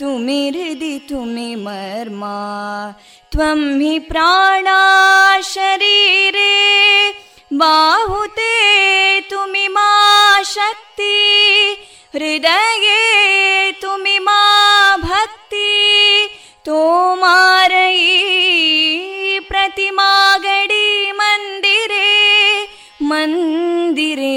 तुमि हृदि तुमि मर्मा त्वं हि प्राणा शरीरे बाहुते तुमि मा शक्ति हृदये तुमि मा भक्ति तोमारयी प्रतिमागडी मन्दिरे मन्दिरे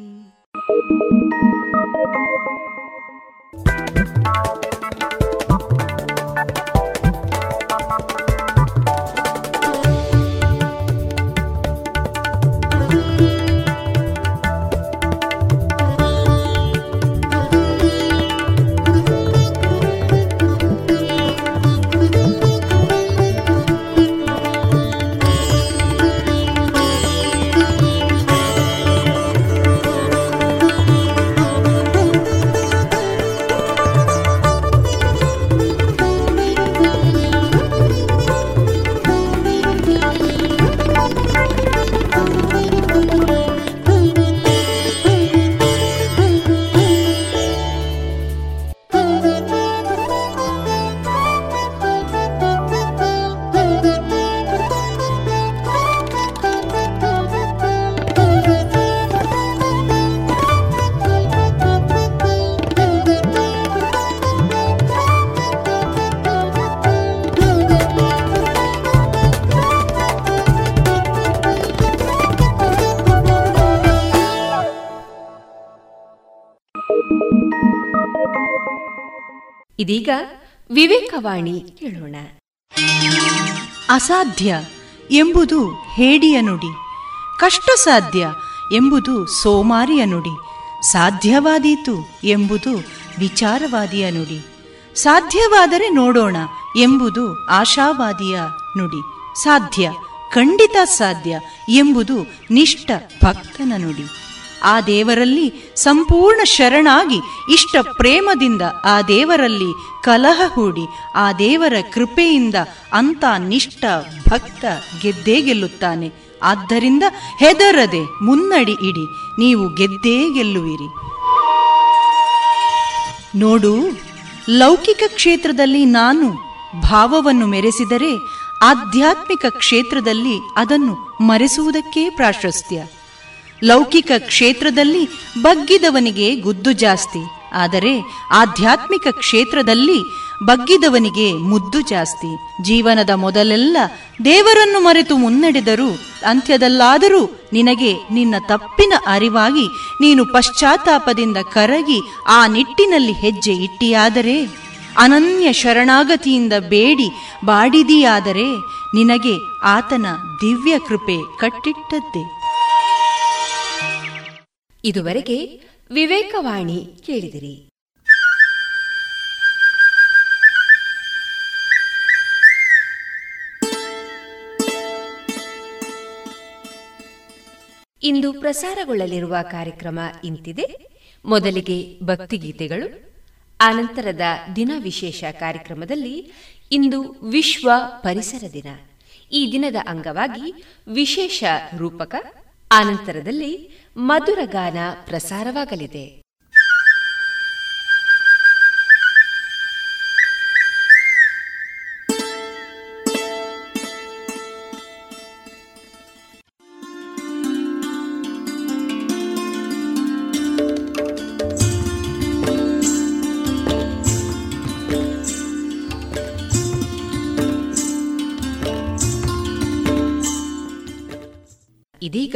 Música ಇದೀಗ ವಿವೇಕವಾಣಿ ಕೇಳೋಣ ಅಸಾಧ್ಯ ಎಂಬುದು ಹೇಡಿಯ ನುಡಿ ಕಷ್ಟ ಸಾಧ್ಯ ಎಂಬುದು ಸೋಮಾರಿಯ ನುಡಿ, ಸಾಧ್ಯವಾದೀತು ಎಂಬುದು ವಿಚಾರವಾದಿಯ ನುಡಿ, ಸಾಧ್ಯವಾದರೆ ನೋಡೋಣ ಎಂಬುದು ಆಶಾವಾದಿಯ ನುಡಿ, ಸಾಧ್ಯ ಖಂಡಿತ ಸಾಧ್ಯ ಎಂಬುದು ನಿಷ್ಠ ಭಕ್ತನ ನುಡಿ. ಆ ದೇವರಲ್ಲಿ ಸಂಪೂರ್ಣ ಶರಣಾಗಿ, ಇಷ್ಟ ಪ್ರೇಮದಿಂದ ಆ ದೇವರಲ್ಲಿ ಕಲಹ ಹೂಡಿ, ಆ ದೇವರ ಕೃಪೆಯಿಂದ ಅಂತ ನಿಷ್ಠ ಭಕ್ತ ಗೆದ್ದೇ ಗೆಲ್ಲುತ್ತಾನೆ. ಆದ್ದರಿಂದ ಹೆದರದೆ ಮುನ್ನಡಿ ಇಡಿ, ನೀವು ಗೆದ್ದೇ ಗೆಲ್ಲುವಿರಿ. ನೋಡು, ಲೌಕಿಕ ಕ್ಷೇತ್ರದಲ್ಲಿ ನಾನು ಭಾವವನ್ನು ಮೆರೆಸಿದರೆ, ಆಧ್ಯಾತ್ಮಿಕ ಕ್ಷೇತ್ರದಲ್ಲಿ ಅದನ್ನು ಮರೆಸುವುದಕ್ಕೇ ಪ್ರಾಶಸ್ತ್ಯ. ಲೌಕಿಕ ಕ್ಷೇತ್ರದಲ್ಲಿ ಬಗ್ಗಿದವನಿಗೆ ಗುದ್ದು ಜಾಸ್ತಿ, ಆದರೆ ಆಧ್ಯಾತ್ಮಿಕ ಕ್ಷೇತ್ರದಲ್ಲಿ ಬಗ್ಗಿದವನಿಗೆ ಮುದ್ದು ಜಾಸ್ತಿ. ಜೀವನದ ಮೊದಲೆಲ್ಲ ದೇವರನ್ನು ಮರೆತು ಮುನ್ನಡೆದರೂ, ಅಂತ್ಯದಲ್ಲಾದರೂ ನಿನಗೆ ನಿನ್ನ ತಪ್ಪಿನ ಅರಿವಾಗಿ ನೀನು ಪಶ್ಚಾತ್ತಾಪದಿಂದ ಕರಗಿ ಆ ನಿಟ್ಟಿನಲ್ಲಿ ಹೆಜ್ಜೆ ಇಟ್ಟಿಯಾದರೆ, ಅನನ್ಯ ಶರಣಾಗತಿಯಿಂದ ಬೇಡಿ ಬಾಡಿದಿಯಾದರೆ ನಿನಗೆ ಆತನ ದಿವ್ಯ ಕೃಪೆ ಕಟ್ಟಿಟ್ಟದ್ದೇ. ಇದುವರೆಗೆ ವಿವೇಕವಾಣಿ ಕೇಳಿದಿರಿ. ಇಂದು ಪ್ರಸಾರಗೊಳ್ಳಲಿರುವ ಕಾರ್ಯಕ್ರಮ ಇಂತಿದೆ. ಮೊದಲಿಗೆ ಭಕ್ತಿಗೀತೆಗಳು, ಆನಂತರದ ದಿನ ವಿಶೇಷ ಕಾರ್ಯಕ್ರಮದಲ್ಲಿ ಇಂದು ವಿಶ್ವ ಪರಿಸರ ದಿನ. ಈ ದಿನದ ಅಂಗವಾಗಿ ವಿಶೇಷ ರೂಪಕ ಆನಂತರದಲ್ಲಿ ಮಧುರ ಗಾನ ಪ್ರಸಾರವಾಗಲಿದೆ. ಇದೀಗ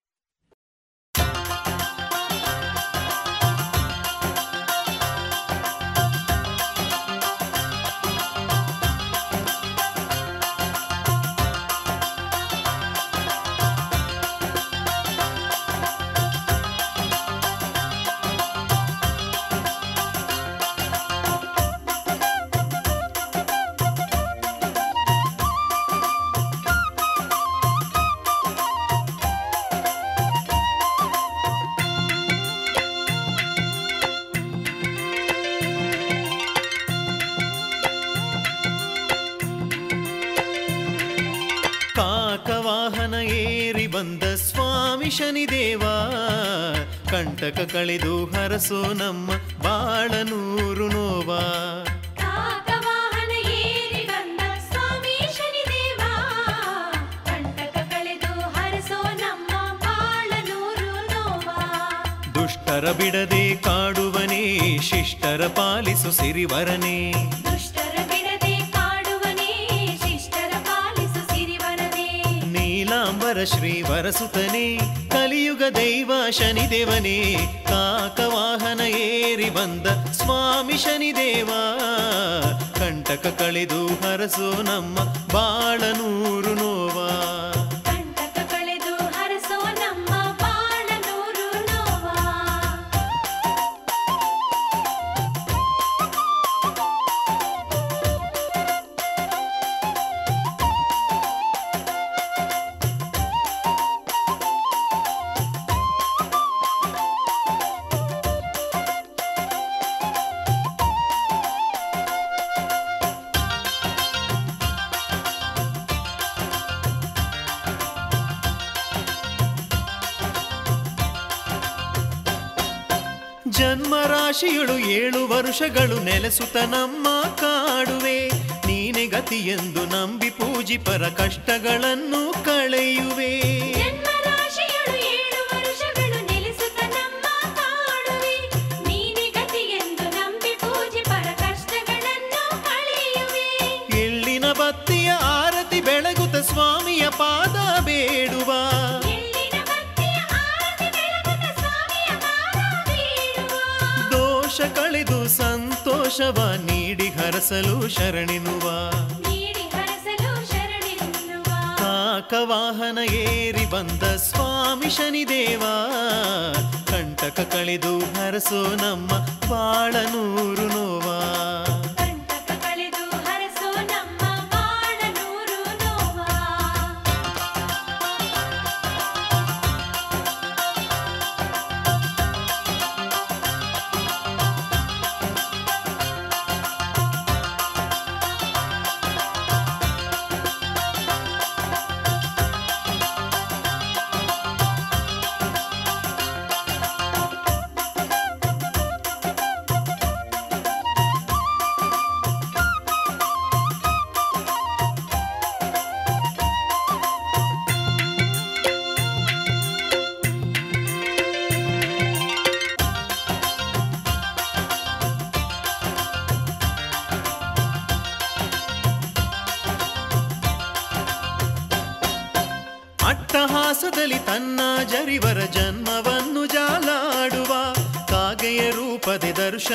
ಕನಸು ನಮ್ಮ ಬಾಳನೂರು ನೋವಾ. ದುಷ್ಟರ ಬಿಡದೆ ಕಾಡುವನೆ ಶಿಷ್ಟರ ಪಾಲಿಸು ಸಿರಿವರನೆ. ದುಷ್ಟರ ಬಿಡದೆ ಕಾಡುವನೇ ಶಿಷ್ಟರ ಪಾಲಿಸು ಸಿರಿವರನೆ. ನೀಲಾಂಬರ ಶ್ರೀ ವರಸುತನೇ ಕಲಿಯುಗ ದೈವ ಶನಿದೇವನೇ. ಕಳೆದು ಹರಸೋ ನಮ್ಮ ಬಾಳನೂ ಜೀಪರ ಕಷ್ಟ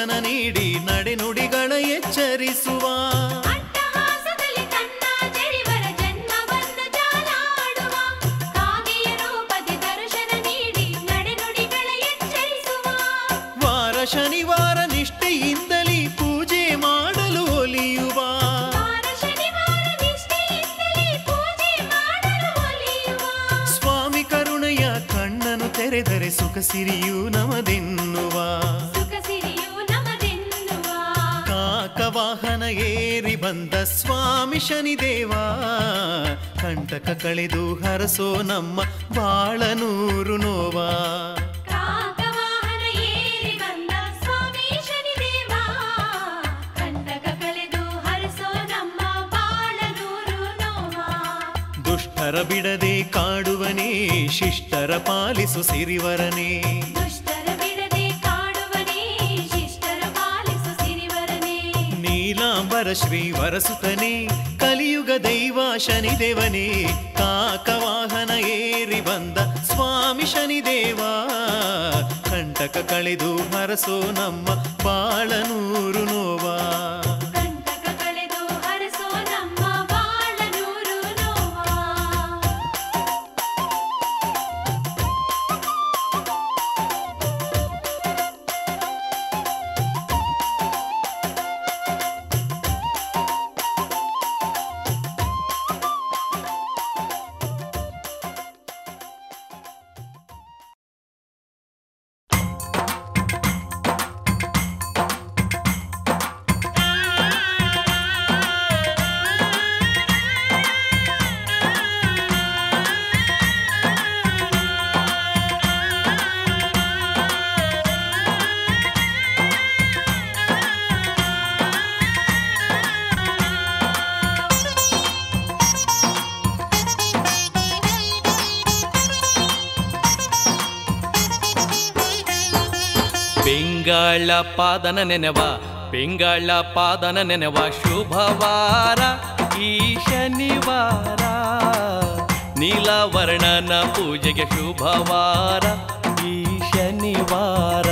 ಜ್ಞಾನ ನೀಡಿ ಅರಸೋ ನಮ್ಮ ಕನಸು ನಮ್ಮ ಪಾದನ ನೆನೆವ ಪಿಂಗಳ ಪಾದನ ನೆನೆವ ಶುಭವಾರ ಈ ಶನಿವಾರ ನೀಲವರ್ಣನ ಪೂಜೆಗೆ ಶುಭವಾರ ಈ ಶನಿವಾರ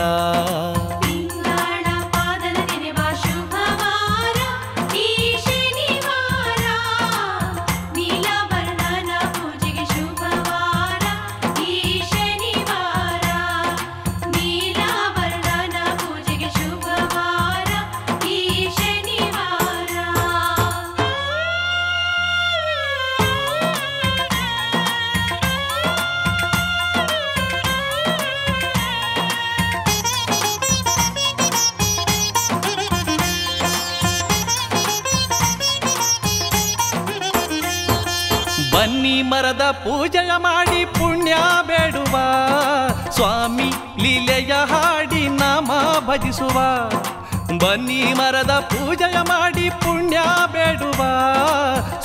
ಭಜಿಸುವ ಬನ್ನಿ ಮರದ ಪೂಜೆಯ ಮಾಡಿ ಪುಣ್ಯ ಬೇಡುವ.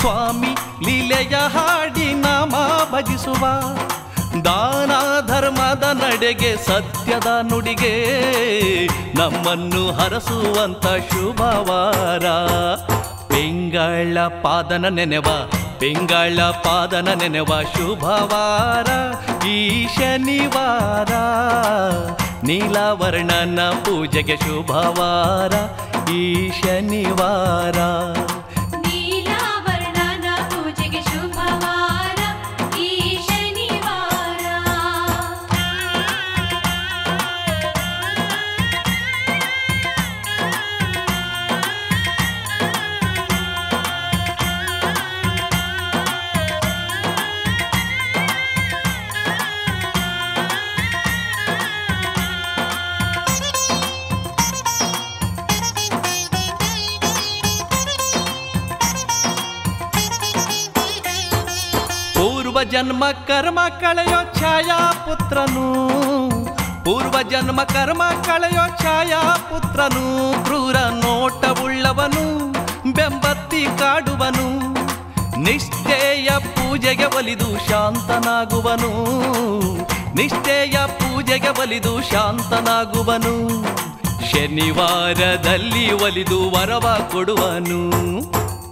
ಸ್ವಾಮಿ ಲೀಲೆಯ ಹಾಡಿ ನಾಮ ಭಜಿಸುವ. ದಾನ ಧರ್ಮದ ನಡೆಗೆ ಸತ್ಯದ ನುಡಿಗೆ ನಮ್ಮನ್ನು ಹರಸುವಂತ ಶುಭವಾರ. ಬೆಂಗಳ ಪಾದನ ನೆನೆವ, ಬೆಂಗಳ ಪಾದನ ನೆನೆವ ಶುಭವಾರ. ಈ ಶನಿವಾರ ನೀಲವರ್ಣನ ಪೂಜೆಗೆ ಶುಭವಾರ ಈ ಶನಿವಾರ ಜನ್ಮ ಕರ್ಮ ಕಳೆಯೋ ಛಾಯಾ ಪುತ್ರನು, ಪೂರ್ವ ಜನ್ಮ ಕರ್ಮ ಕಳೆಯೋ ಛಾಯಾ ಪುತ್ರನು, ಕ್ರೂರ ನೋಟವುಳ್ಳವನು, ಬೆಂಬತ್ತಿ ಕಾಡುವನು, ನಿಷ್ಠೆಯ ಪೂಜೆಗೆ ಒಲಿದು ಶಾಂತನಾಗುವನು, ನಿಷ್ಠೆಯ ಪೂಜೆಗೆ ಒಲಿದು ಶಾಂತನಾಗುವನು, ಶನಿವಾರದಲ್ಲಿ ಒಲಿದು ವರವ ಕೊಡುವನು,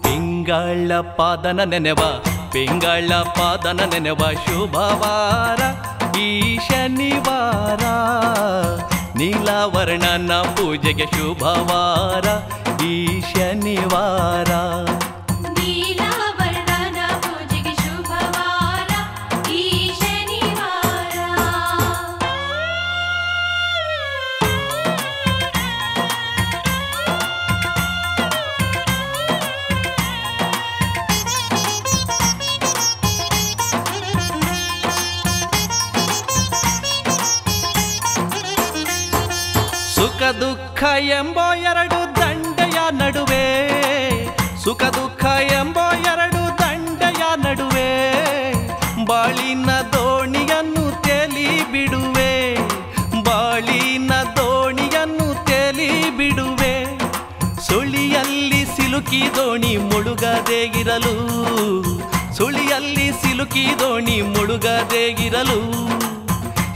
ತಿಂಗಳ ಪಾದನ ನೆನೆವ ಪಿಂಗಳ ಪಾದನ ನೆನೆವ ಶುಭವಾರ ಈ ಶನಿವಾರ ನೀಲವರ್ಣನ ಪೂಜೆಗೆ ಶುಭವಾರ ಈ ಶನಿವಾರ ದುಃಖ ಎಂಬೋ ಎರಡು ದಂಡೆಯ ನಡುವೆ ಸುಖ ದುಃಖ ಎಂಬೋ ಎರಡು ದಂಡೆಯ ನಡುವೆ, ಬಾಳಿನ ದೋಣಿಯನ್ನು ತೇಲಿ ಬಿಡುವೆ, ಬಾಳಿನ ದೋಣಿಯನ್ನು ತೇಲಿ ಬಿಡುವೆ, ಸುಳಿಯಲ್ಲಿ ಸಿಲುಕಿ ದೋಣಿ ಮುಳುಗದೇ ಇರಲು, ಸುಳಿಯಲ್ಲಿ ಸಿಲುಕಿ ದೋಣಿ ಮುಳುಗದೇ ಇರಲು.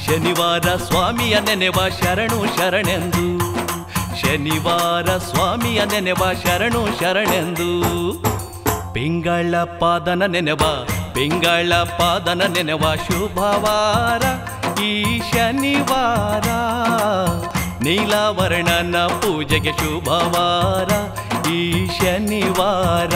ಶನಿವಾರ ಸ್ವಾಮಿಯ ನೆನೆವ ಶರಣು ಶರಣೆಂದು. ಶನಿವಾರ ಸ್ವಾಮಿಯ ನೆನೆವ ಶರಣು ಶರಣೆಂದು. ಪಿಂಗಳ ಪಾದನ ನೆನೆವ ಪಿಂಗಳ ಪಾದನ ನೆನೆವ ಶುಭವಾರ. ಈ ಶನಿವಾರ ನೀಲವರ್ಣನ ಪೂಜೆಗೆ ಶುಭವಾರ. ಈ ಶನಿವಾರ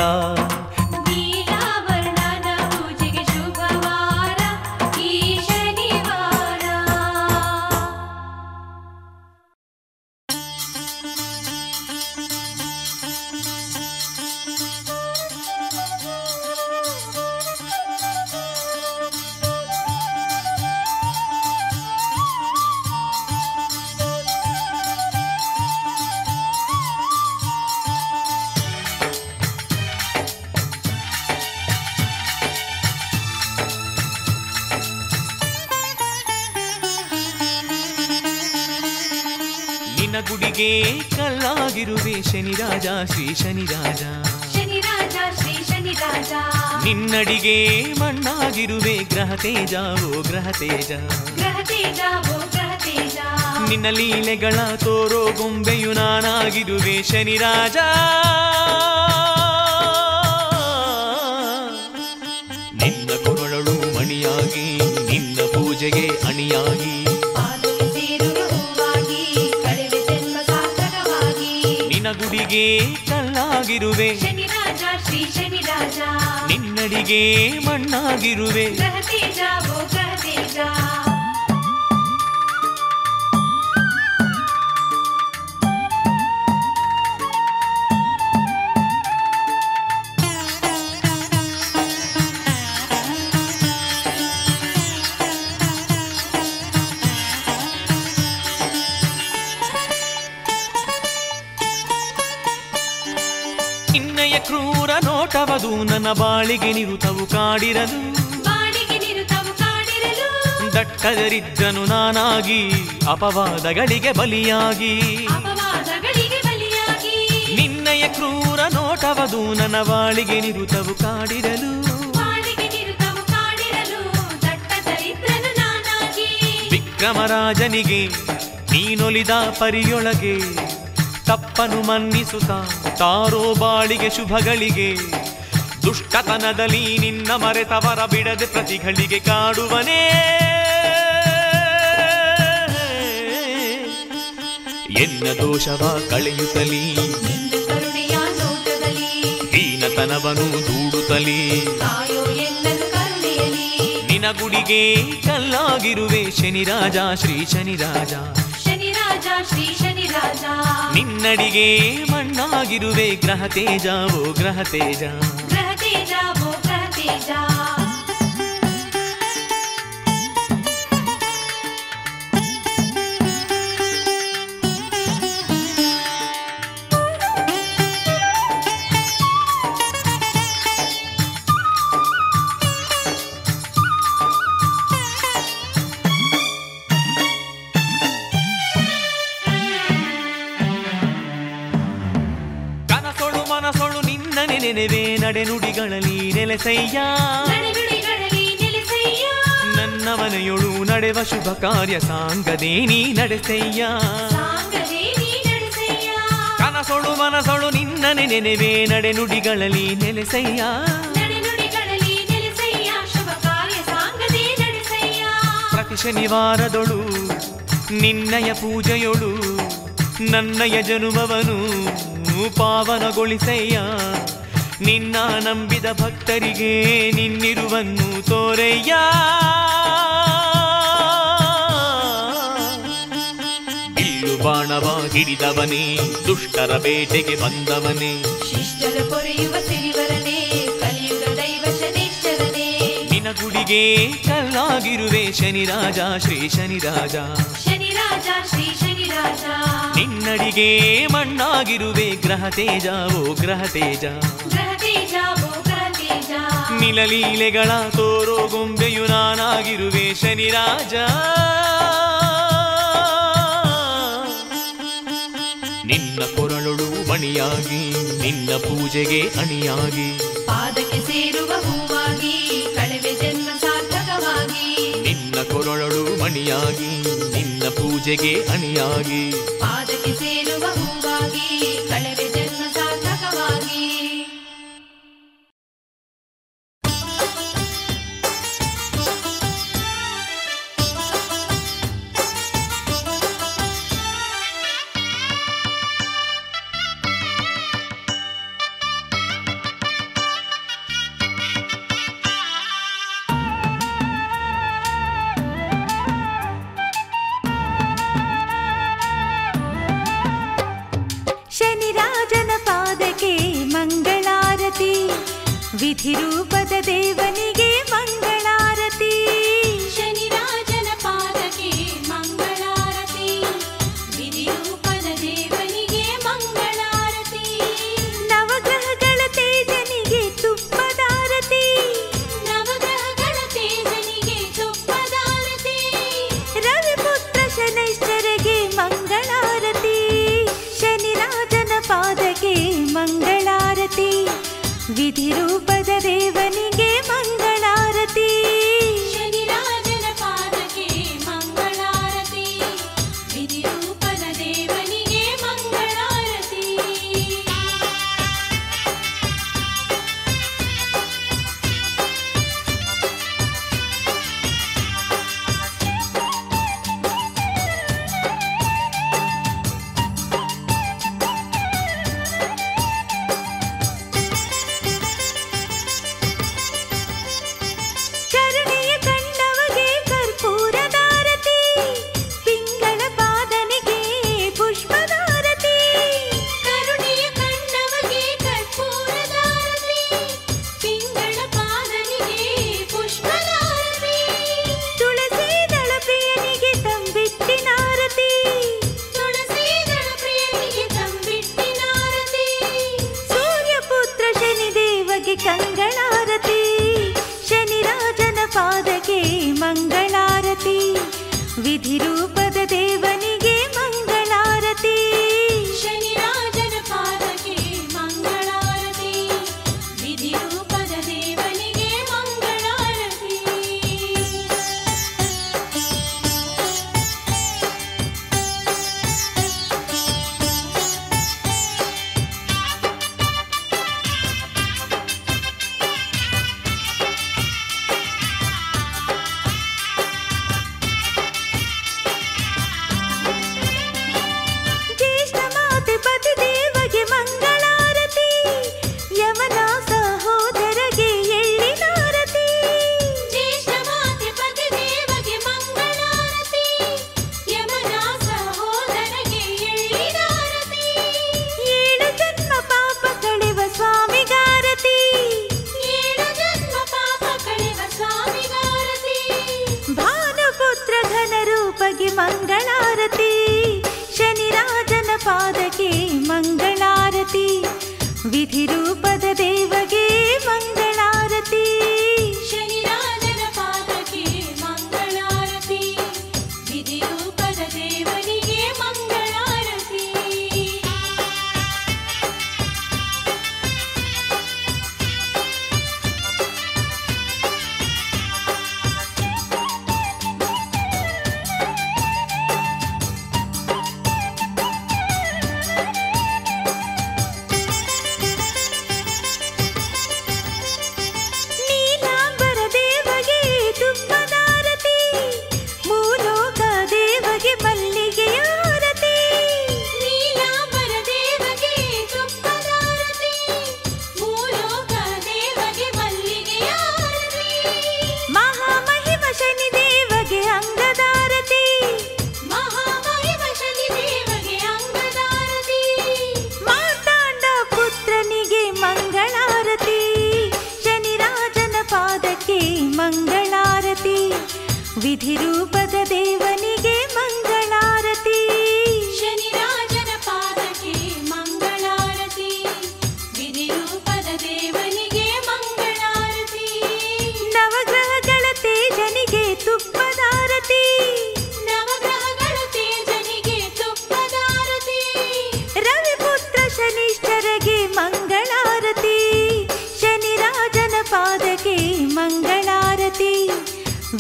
ಕಲ್ಲಾಗಿರುವೆ ಶನಿರಾಜ ಶ್ರೀ ಶನಿ ರಾಜ. ಶ್ರೀ ಶನಿರಾಜ ನಿನ್ನಡಿಗೆ ಮಣ್ಣಾಗಿರುವೆ ಗ್ರಹ ತೇಜ ಓ ಗ್ರಹ ತೇಜ. ಗ್ರಹ ತೇಜ ಓ ಗ್ರಹ ತೇಜ. ನಿನ್ನ ಲೀಲೆಗಳ ತೋರೋ ಗೊಂಬೆಯು ನಾನಾಗಿರುವೆ ಶನಿರಾಜ ನಿನ್ನ ಕಲ್ಲಾಗಿರುವೆ ಶನಿ ರಾಜ ನಿನ್ನಡಿಗೆ ಮಣ್ಣಾಗಿರುವೆ. ಕ್ರೂರ ನೋಟವದು ನನ್ನ ಬಾಳಿಗೆ ನಿರುತವು ಕಾಡಿರಲು. ದಟ್ಟದರಿದ್ದನು ನಾನಾಗಿ ಅಪವಾದಗಳಿಗೆ ಬಲಿಯಾಗಿ. ನಿನ್ನಯ ಕ್ರೂರ ನೋಟವದು ನನ್ನ ಬಾಳಿಗೆ ನಿರುತವು ಕಾಡಿರಲು. ವಿಕ್ರಮರಾಜನಿಗೆ ನೀನೊಲಿದ ಪರಿಯೊಳಗೆ ತಪ್ಪನು ಮನ್ನಿಸುತ್ತ ತಾರೋ ಬಾಳಿಗೆ ಶುಭಗಳಿಗೆ. ದುಷ್ಟತನದಲ್ಲಿ ನಿನ್ನ ಮರೆತವರ ಬಿಡದೆ ಪ್ರತಿಗಳಿಗೆ ಕಾಡುವನೇ. ಎನ್ನ ದೋಷವ ಕಳೆಯುತ್ತಲೀ. ಹೀನತನವನು ನಿನ ಗುಡಿಗೆ ಕಲ್ಲಾಗಿರುವೆ ಶನಿರಾಜ ಶ್ರೀ ಶನಿರಾಜ ಶನಿ ರಾಜ, ಶ್ರೀ ಶನಿ ರಾಜ. ನಿನ್ನಡಿಗೆ ಮಣ್ಣಾಗಿರುವೆ ಗ್ರಹ ತೇಜ, ಓ ಗ್ರಹ ತೇಜ. ನೆಲೆಸಯ್ಯ ನನ್ನವನೆಯೊಳು ನಡೆವ ಶುಭ ಕಾರ್ಯ ಸಾಂಗದೇನಿ ನಡೆಸಯ್ಯ? ಕನಸೊಳು ಮನಸೊಳು ನಿನ್ನನೆ ನೆನೆವೆ ನಡೆನುಡಿಗಳಲ್ಲಿ ನೆಲೆಸಯ್ಯ? ಪ್ರತಿ ಶನಿವಾರದೊಳು ನಿನ್ನಯ ಪೂಜೆಯೊಳು ನನ್ನಯ ಜನುಮವನು ಪಾವನಗೊಳಿಸಯ್ಯ? ನಿನ್ನ ನಂಬಿದ ಭಕ್ತರಿಗೆ ನಿನ್ನಿರುವನ್ನು ತೋರಯ್ಯ. ಬಿಲ್ಲು ಬಾಣವ ಹಿಡಿದವನೇ ದುಷ್ಟರ ಬೇಟೆಗೆ ಬಂದವನೇ. ಶಿಷ್ಟರ ಪೊರೆಯುವ ಸಿರಿವರನೇ ಕಲಿಯುಗ ದೈವ ಶನೇಶ್ವರನೇ ನಿನ ಗುಡಿಗೆ ಕಲ್ಲಾಗಿರುವೆ ಶನಿರಾಜ ಶ್ರೀ ಶನಿರಾಜ. ಶನಿ ರಾಜ ಶ್ರೀ ಶನಿ ರಾಜ ನಿನ್ನಡಿಗೆ ಮಣ್ಣಾಗಿರುವೆ ಗ್ರಹ ತೇಜ ಓ ಗ್ರಹ ತೇಜ. ತೇಜ ಲೀಲೆಗಳ ತೋರೋ ಗೊಂಬೆಯು ನಾನಾಗಿರುವೆ ಶನಿರಾಜ ನಿನ್ನ ಕೊರಳೊಳು ಮಣಿಯಾಗಿ ನಿನ್ನ ಪೂಜೆಗೆ ಅಣಿಯಾಗಿ. ಪಾದಕ್ಕೆ ಸೇರುವ ಹೂವಾಗಿ ಕಳೆವೆ ಜನ್ಮ ಸಾರ್ಥಕವಾಗಿ. ನಿನ್ನ ಕೊರಳೊಳು ಮಣಿಯಾಗಿ ನಿನ್ನ ಪೂಜೆಗೆ ಅಣಿಯಾಗಿ.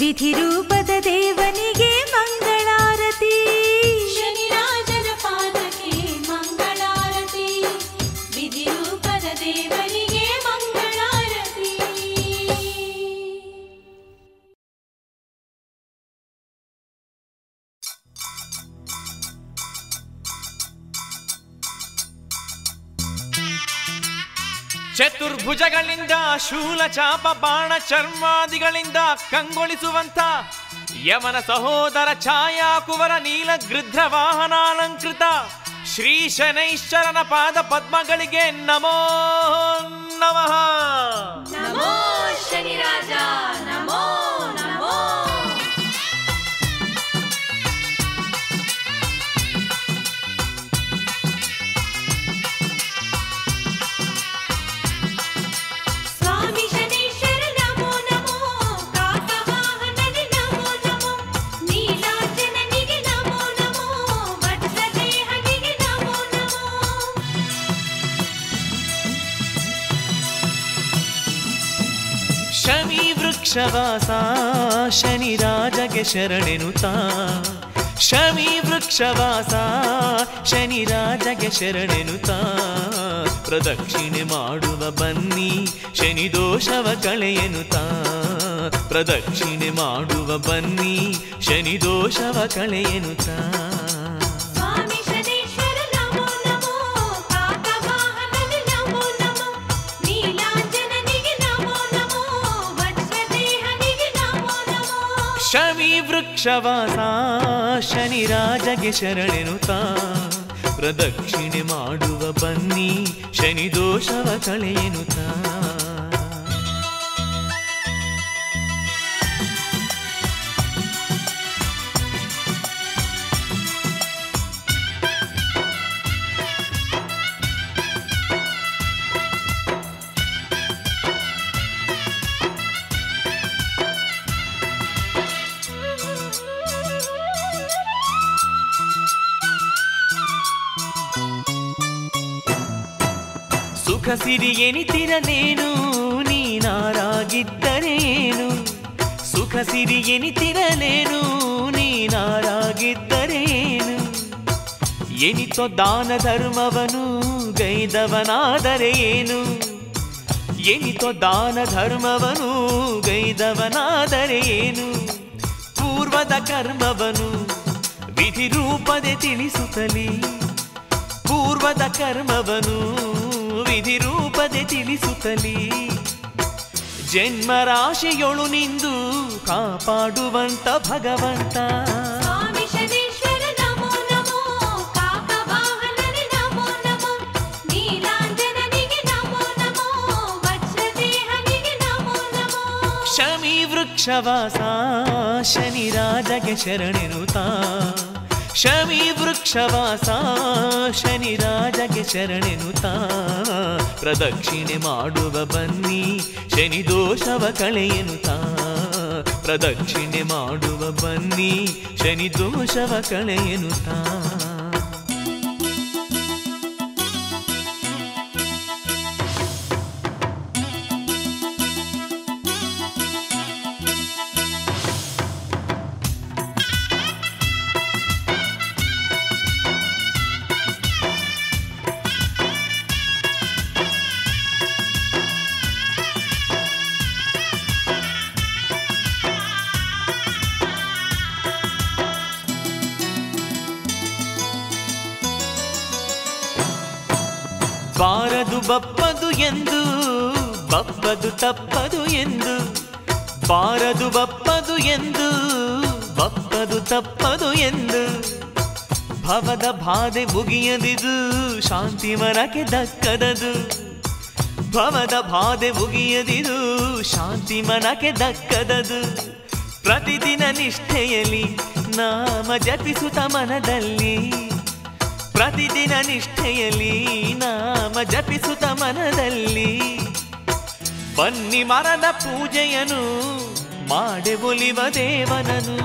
तिथि रूप ಭುಜಗಳಿಂದ ಶೂಲ ಚಾಪ ಬಾಣ ಚರ್ಮಾದಿಗಳಿಂದ ಕಂಗೊಳಿಸುವಂತ ಯಮನ ಸಹೋದರ ಛಾಯಾಕುವರ ನೀಲ ಗೃಧ್ರ ವಾಹನಾಲಂಕೃತ ಶ್ರೀ ಶನೈಶ್ವರನ ಪಾದ ಪದ್ಮಗಳಿಗೆ ನಮೋ ನಮಃ. ವೃಕ್ಷವಾಸ ಶನಿರಾಜಗೆ ಶರಣೆನುತಾ. ಶಮಿ ವೃಕ್ಷವಾಸ ಶನಿರಾಜಗೆ ಶರಣೆನುತಾ. ಪ್ರದಕ್ಷಿಣೆ ಮಾಡುವ ಬನ್ನಿ, ಶನಿ ದೋಷವ ಕಳೆಯನುತಾ. ಪ್ರದಕ್ಷಿಣೆ ಮಾಡುವ ಬನ್ನಿ, ಶನಿ ದೋಷವ ಕಳೆಯನುತಾ. ವೃಕ್ಷವಾಸ ಶನಿ ರಾಜಗೆ ಶರಣೆನುತಾ ಪ್ರದಕ್ಷಿಣೆ ಮಾಡುವ ಬನ್ನಿ ಶನಿ ದೋಷವ ತಳೆಯನುತಾ ಸಿರಿ ಎನಿತಿರಲೇನು ನೀನಾರಾಗಿದ್ದರೇನು ಸುಖ ಸಿರಿ ಎನಿತಿರಲೇನು ನೀನಾರಾಗಿದ್ದರೇನು ಎನಿತೋ ದಾನ ಧರ್ಮವನು ಗೈದವನಾದರೆ ಏನು ಎನಿತೋ ದಾನ ಧರ್ಮವನು ಗೈದವನಾದರೆ ಏನು ಪೂರ್ವದ ಕರ್ಮವನು ವಿಧಿ ರೂಪದೆ ತಿಳಿಸುತ್ತಲೇ ಪೂರ್ವದ ಕರ್ಮವನು ವಿಧಿ ರೂಪದೆ ತಿಳಿಸುತ್ತಲೀ. ಜನ್ಮ ರಾಶಿಯೊಳು ನಿಂದು ಕಾಪಾಡುವಂತ ಭಗವಂತ. ಶಮಿ ವೃಕ್ಷವಾಸ ಶನಿ ರಾಜಗೆ ಶರಣೆನುತಾ ಶಮಿ ವೃಕ್ಷವಾಸ, ಶನಿ ರಾಜಗೆ ಶರಣೆನುತಾ ಪ್ರದಕ್ಷಿಣೆ ಮಾಡುವ ಬನ್ನಿ, ಶನಿ ದೋಷವ ಕಳೆಯನುತಾ ಪ್ರದಕ್ಷಿಣೆ ಮಾಡುವ ಬನ್ನಿ, ಶನಿ ದೋಷವ ಕಳೆಯನುತಾ ಬಪ್ಪದು ಎಂದು, ಬಪ್ಪದು ತಪ್ಪದು ಎಂದು, ಬಾರದು ಬಪ್ಪದು ಎಂದು, ಬಪ್ಪದು ತಪ್ಪದು ಎಂದು. ಭವದ ಬಾಧೆ ಮುಗಿಯದಿದು ಶಾಂತಿ ಮರಕ್ಕೆ ದಕ್ಕದದು. ಭವದ ಬಾಧೆ ಮುಗಿಯದಿದು ಶಾಂತಿ ಮನಕ್ಕೆ ದಕ್ಕದದು. ಪ್ರತಿದಿನ ನಿಷ್ಠೆಯಲ್ಲಿ ನಾಮ ಜಪಿಸುತ್ತ ಮನದಲ್ಲಿ ಪ್ರತಿದಿನ ನಿಷ್ಠೆಯಲ್ಲಿ ನಾಮ ಜಪಿಸುತ್ತ ಮನದಲ್ಲಿ ಬನ್ನಿ ಮರದ ಪೂಜೆಯನು ಮಾಡೆ ಒಲಿವ ದೇವನನು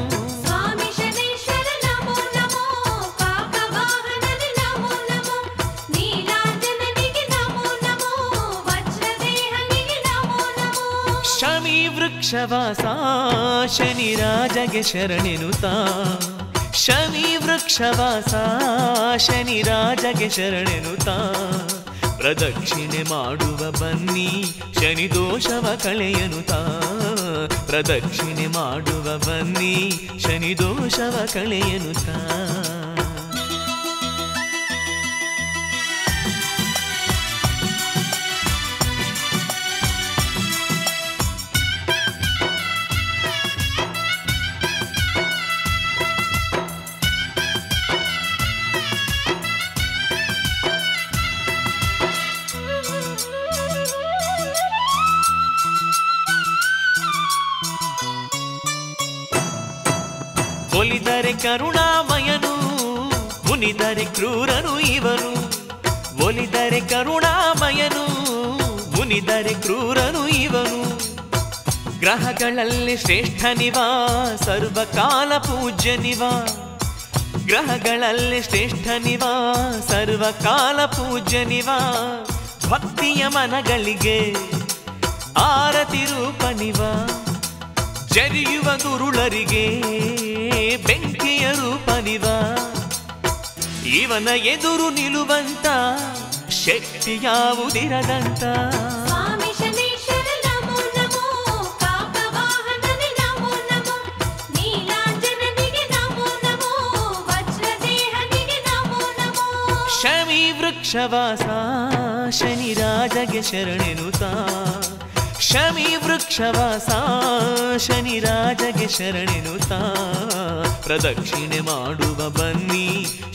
ಶಮಿ ವೃಕ್ಷವಾಸ ಶನಿ ರಾಜಗೆ ಶರಣೆನುತಾ ಶಮಿ ವೃಕ್ಷವಾಸ, ಶನಿ ರಾಜಗೆ ಶರಣೆನುತಾ ಪ್ರದಕ್ಷಿಣೆ ಮಾಡುವ ಬನ್ನಿ, ಶನಿ ದೋಷವ ಕಳೆಯನುತಾ ಪ್ರದಕ್ಷಿಣೆ ಮಾಡುವ ಬನ್ನಿ, ಶನಿ ದೋಷವ ಕಳೆಯನುತಾ ಮುನಿದರೆ ಕ್ರೂರನು ಇವನು ಒಲಿದರೆ ಕರುಣಾಮಯನು, ಮುನಿದರೆ ಕ್ರೂರನು ಇವನು ಗ್ರಹಗಳಲ್ಲಿ ಶ್ರೇಷ್ಠನಿವ ಸರ್ವಕಾಲ ಪೂಜ್ಯನಿವ ಗ್ರಹಗಳಲ್ಲಿ ಶ್ರೇಷ್ಠನಿವ ಸರ್ವಕಾಲ ಪೂಜ್ಯನಿವ ಭಕ್ತಿಯ ಮನಗಳಿಗೆ ಆರತಿ ರೂಪನಿವ ಜರಿಯುವ ದುರುಳರಿಗೆ ಬೆಂಕಿಯ ರೂಪನಿವ ಇವನ ಎದುರು ನಿಲ್ಲುವಂತ ಶಕ್ತಿ ಯಾವುದಿರದಂತ? ಶಮಿ ವೃಕ್ಷವಾಸ ಶನಿ ರಾಜಗೆ ಶರಣೆನುತಾ ಶಮಿ ವೃಕ್ಷವಾಸ, ಶನಿ ರಾಜಗೆ ಶರಣೆನುತಾ ಪ್ರದಕ್ಷಿಣೆ ಮಾಡುವ ಬನ್ನಿ,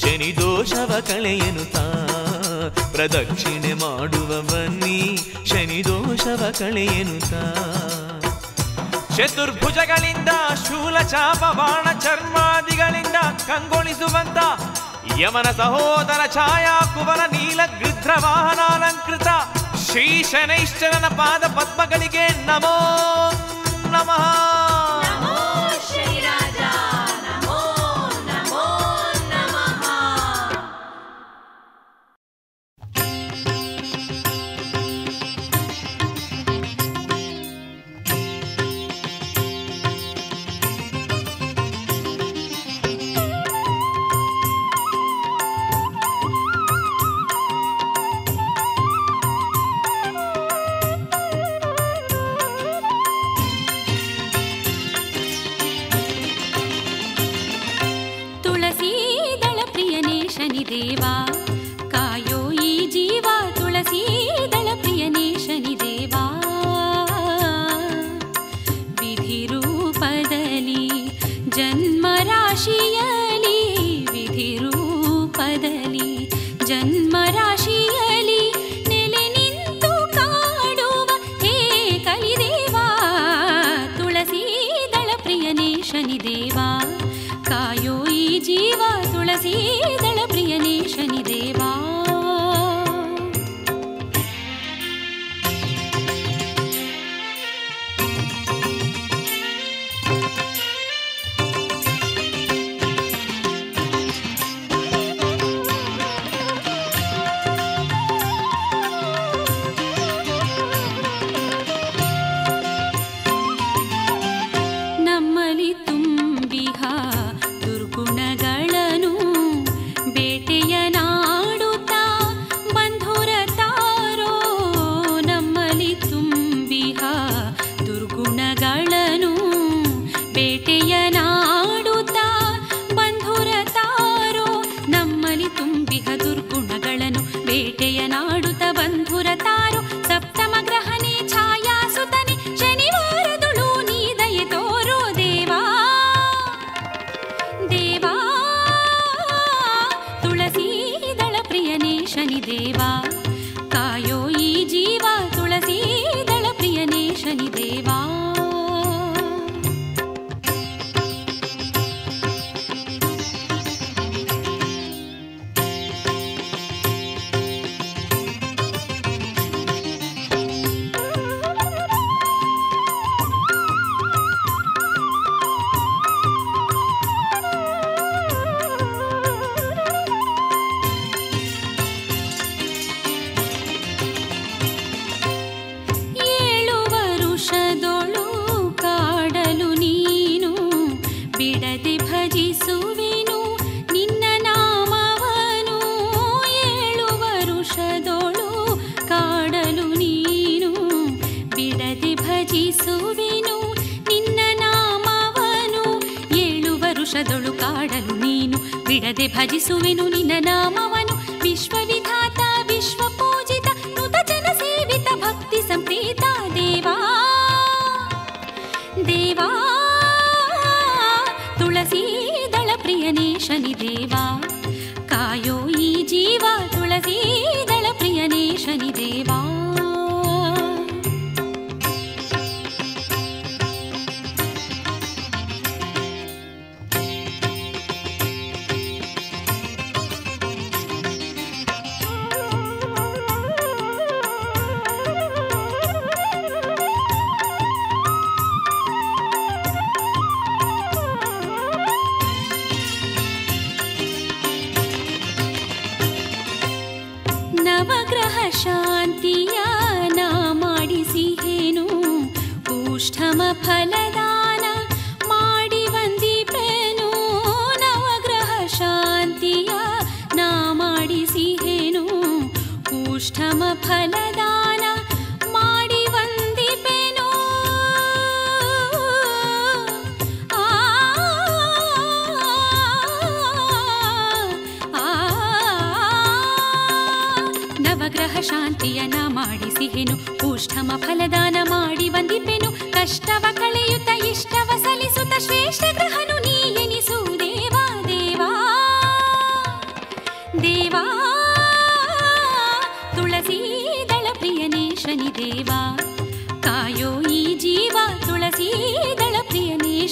ಶನಿ ದೋಷವ ಕಳೆಯನುತ ಪ್ರದಕ್ಷಿಣೆ ಮಾಡುವ ಬನ್ನಿ, ಶನಿ ದೋಷವ ಕಳೆಯನುತ ಚತುರ್ಭುಜಗಳಿಂದ, ಶೂಲ ಚಾಪ ಬಾಣ ಚರ್ಮಾದಿಗಳಿಂದ ಕಂಗೊಳಿಸುವಂತ ಯಮನ ಸಹೋದರ ಛಾಯಾ ಕುವನ ನೀಲ ಗೃಧ್ರ ವಾಹನಾಲಂಕೃತ ಶ್ರೀ ಶನೈಶ್ಚರನ ಪಾದ ಪದ್ಮಗಳಿಗೆ ನಮೋ ನಮಃ.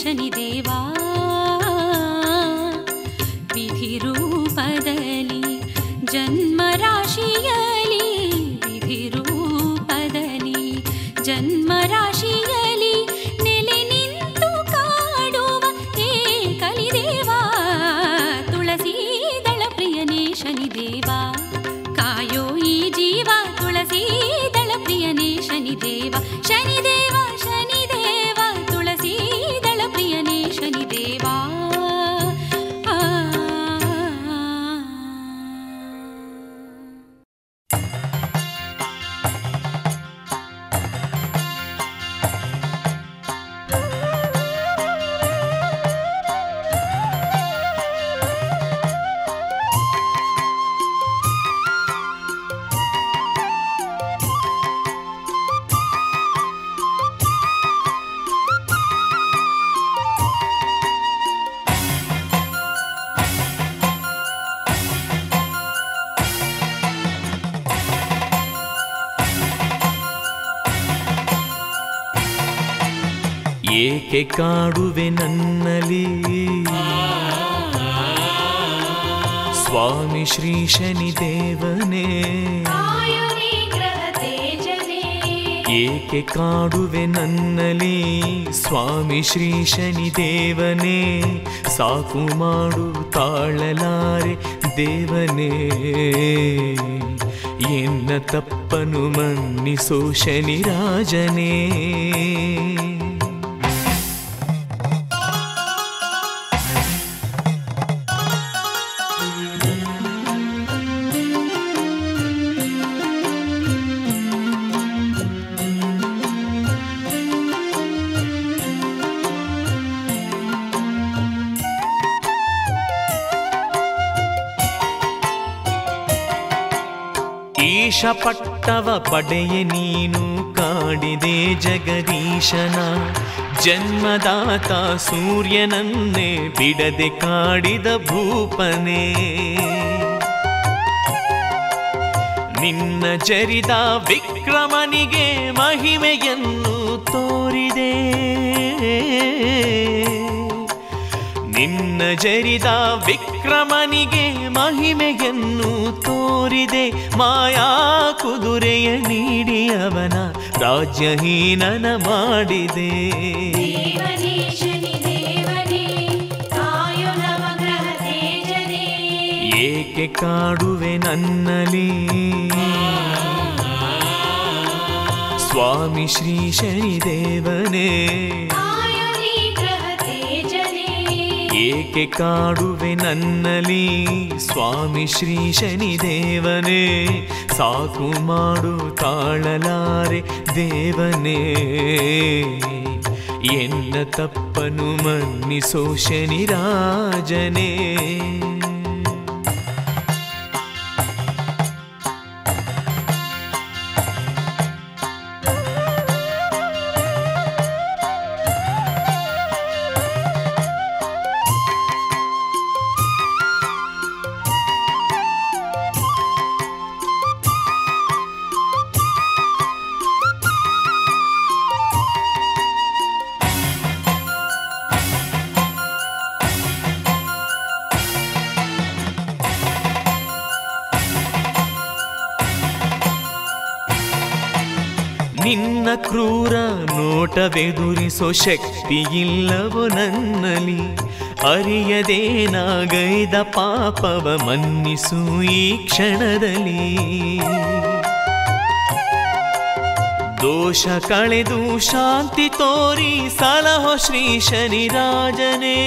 神尼，爹爸。ಏಕೆ ಕಾಡುವೆ ನನ್ನಲಿ ಸ್ವಾಮಿ ಶ್ರೀ ಶನಿ ದೇವನೇ. ಏಕೆ ಕಾಡುವೆ ನನ್ನಲಿ ಸ್ವಾಮಿ ಶ್ರೀ ಶನಿ ದೇವನೇ. ಸಾಕು ಮಾಡು ತಾಳಲಾರೆ ದೇವನೇ. ಎನ್ನ ತಪ್ಪನು ಮನ್ನಿಸೋ ಶನಿ ರಾಜನೇ ಪಟ್ಟವ ಪಡೆಯ ನೀನು ಕಾಡಿದೆ ಜಗದೀಶನ. ಜನ್ಮದಾತ ಸೂರ್ಯನನ್ನೇ ಬಿಡದೆ ಕಾಡಿದ ಭೂಪನೇ. ನಿನ್ನ ಜರಿದ ವಿಕ್ರಮನಿಗೆ ಮಹಿಮೆಯನ್ನು ತೋರಿದೆ. ನಿನ್ನ ಜರಿದ ವಿಕ್ರಮನಿಗೆ ಮಹಿಮೆಯನ್ನು ತೋರಿದೆ ಮಾಯಾ ಕುದುರೆಯ ನೀಡಿ ಅವನ ರಾಜ್ಯಹೀನನ ಮಾಡಿದೆ. ಏಕೆ ಕಾಡುವೆ ನನ್ನಲಿ ಸ್ವಾಮಿ ಶ್ರೀ ಶನಿ ಏಕೆ ಕಾಡುವೆ ನನ್ನಲಿ ಸ್ವಾಮಿ ಶ್ರೀ ಶನಿ ದೇವನೇ ಸಾಕು ಮಾಡು ತಾಳಲಾರೆ ದೇವನೇ. ಎನ್ನ ತಪ್ಪನು ಮನ್ನಿಸೋ ಶನಿ ನೋಟವೆದುರಿಸೋ ಶಕ್ತಿ ಇಲ್ಲವೋ ನನ್ನಲಿ ಅರಿಯದೇನಾಗೈದ ಪಾಪವ ಮನ್ನಿಸು ಈ ಕ್ಷಣದಲ್ಲಿ. ದೋಷ ಕಳೆದು ಶಾಂತಿ ತೋರಿ ಸಲಹೋ ಶ್ರೀ ಶನಿ ರಾಜನೇ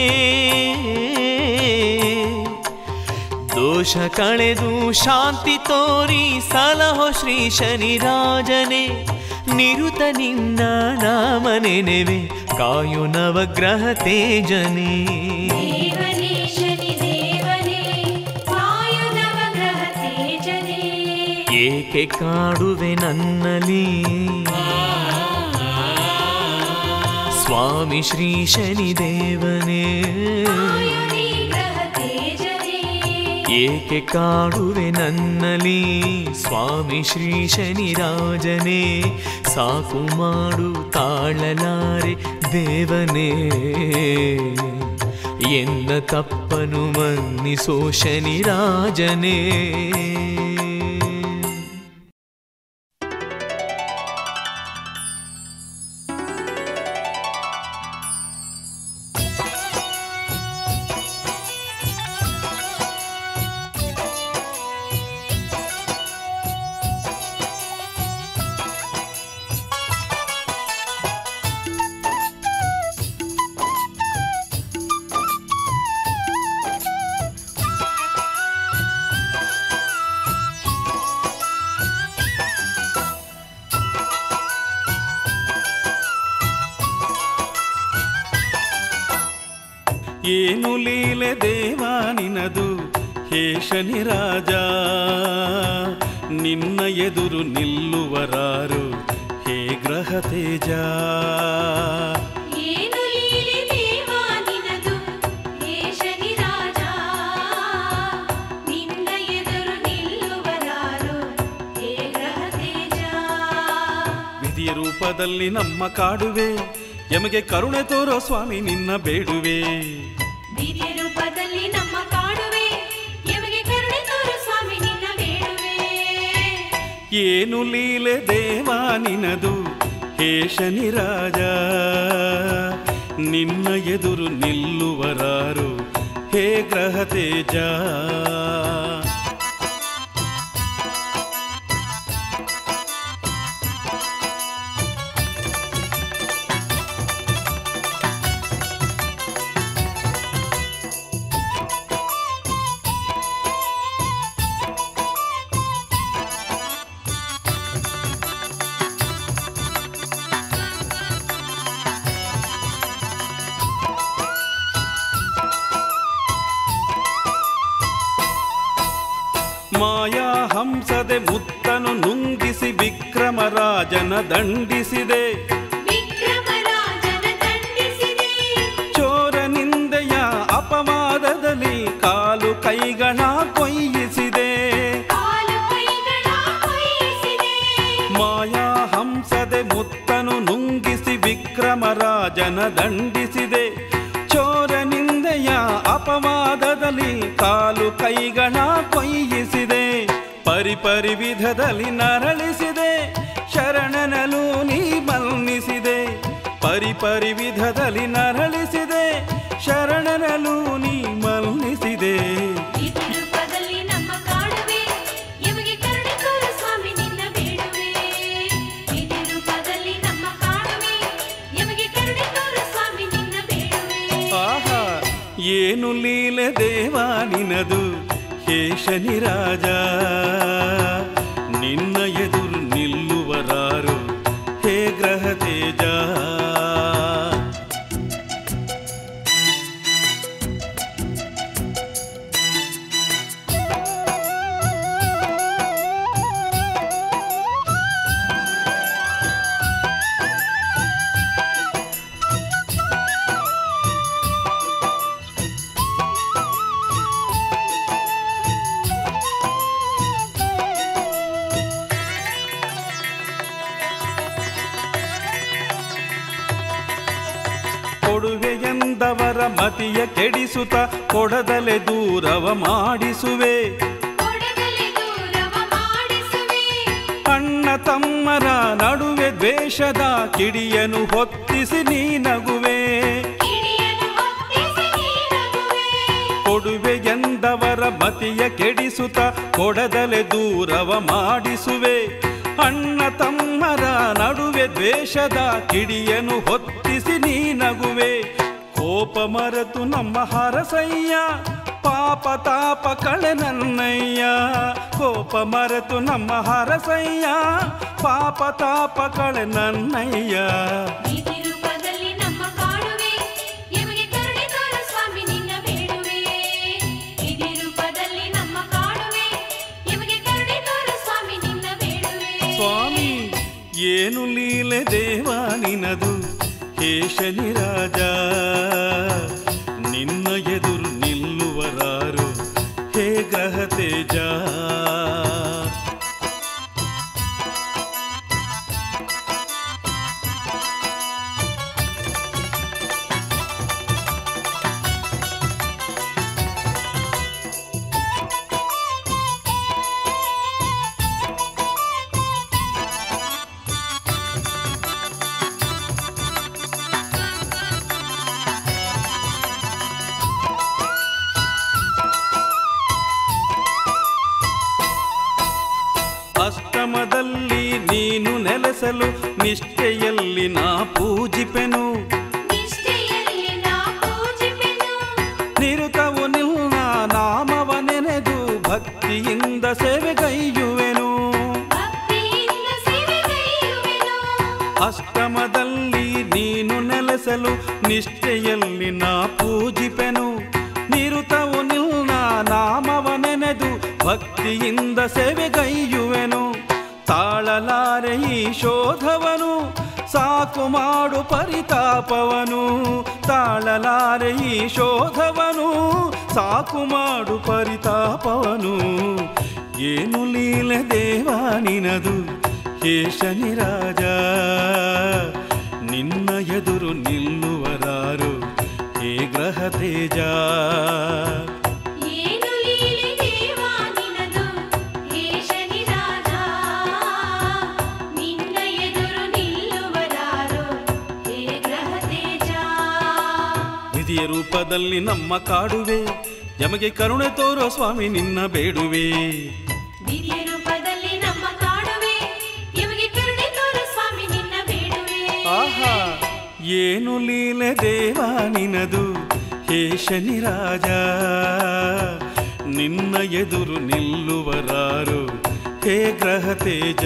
ದೋಷ ಕಳೆದು ಶಾಂತಿ ತೋರಿ ಸಲಹೋ ಶ್ರೀ ಶನಿರಾಜನೇ. ನಿರುತ ನಿನ್ನ ನಾಮ ನೆನೆವೆ ಕಾಯು ನವಗ್ರಹ ತೇಜನೇ. ಏಕೆ ಕಾಡುವೆ ನನ್ನಲಿ ಸ್ವಾಮಿ ಶ್ರೀ ಶನಿ ದೇವನೇ ಏಕೆ ಕಾಡುವೆ ನನ್ನಲಿ ಸ್ವಾಮಿ ಶ್ರೀ ಶನಿರಾಜನೇ ಸಾಕು ಮಾಡು ತಾಳಲಾರೆ ದೇವನೇ. ಎನ್ನ ತಪ್ಪನು ಮನ್ನಿಸೋ ಶನಿರಾಜನೇ. ಏನು ಕಾಡುವೆ ಎಮಗೆ ಕರುಣೆ ತೋರೋ ಸ್ವಾಮಿ ನಿನ್ನ ಬೇಡುವೆ. ನಮ್ಮ ಏನು ಲೀಲೆ ದೇವಾ ನಿನದು ಹೇಶನಿ ರಾಜ ನಿನ್ನ ಎದುರು ನಿಲ್ಲುವರಾರು ಹೇ ಗ್ರಹ ತೇಜಾ. ನಿನ್ನದು ಕೇಶನಿರಾಜ ನಿನ್ನಯದು ಕೊಡದಲೆ ದೂರವ ಮಾಡಿಸುವೆ. ಅಣ್ಣ ತಮ್ಮರ ನಡುವೆ ದ್ವೇಷದ ಕಿಡಿಯನು ಹೊತ್ತಿಸಿ ನೀ ನಗುವೆ ಕೊಡುವೆ ಎಂದವರ ಮತಿಯ ಕೆಡಿಸುತ್ತ ಕೊಡದಲೆ ದೂರವ ಮಾಡಿಸುವೆ. ಅಣ್ಣ ತಮ್ಮರ ನಡುವೆ ದ್ವೇಷದ ಕಿಡಿಯನು ಹೊತ್ತಿಸಿ ನೀ ನಗುವೆ ಕೋಪ ಮರೆತು ನಮ್ಮ ಹರಸಯ್ಯ ಪಾಪ ತಾಪ ಕಳೆ ನನ್ನಯ್ಯ. ಕೋಪ ಮರೆತು ನಮ್ಮ ಹರಸಯ್ಯ ಪಾಪ ತಾಪ ಕಳೆ ನನ್ನಯ್ಯ. ಏನು ಲೀಲೆ ದೇವಾನಿನದು केशनि राजा ಸ್ವಾಮಿ ನಿನ್ನ ಬೇಡುವೆ. ವಿಧಿಯ ರೂಪದಲ್ಲಿ ನಮ್ಮ ಕಾಡುವೆ. ಇಮಗೆ ಕರುಣೆ ತೋರು ಸ್ವಾಮಿ ನಿನ್ನ ಬೇಡುವೆ. ಆಹಾ ಏನು ಲೀಲೆ ದೇವ ನಿನದು? ಹೇ ಶನಿರಾಜ ನಿನ್ನ ಎದುರು ನಿಲ್ಲುವರಾರು ಹೇ ಗ್ರಹ ತೇಜ.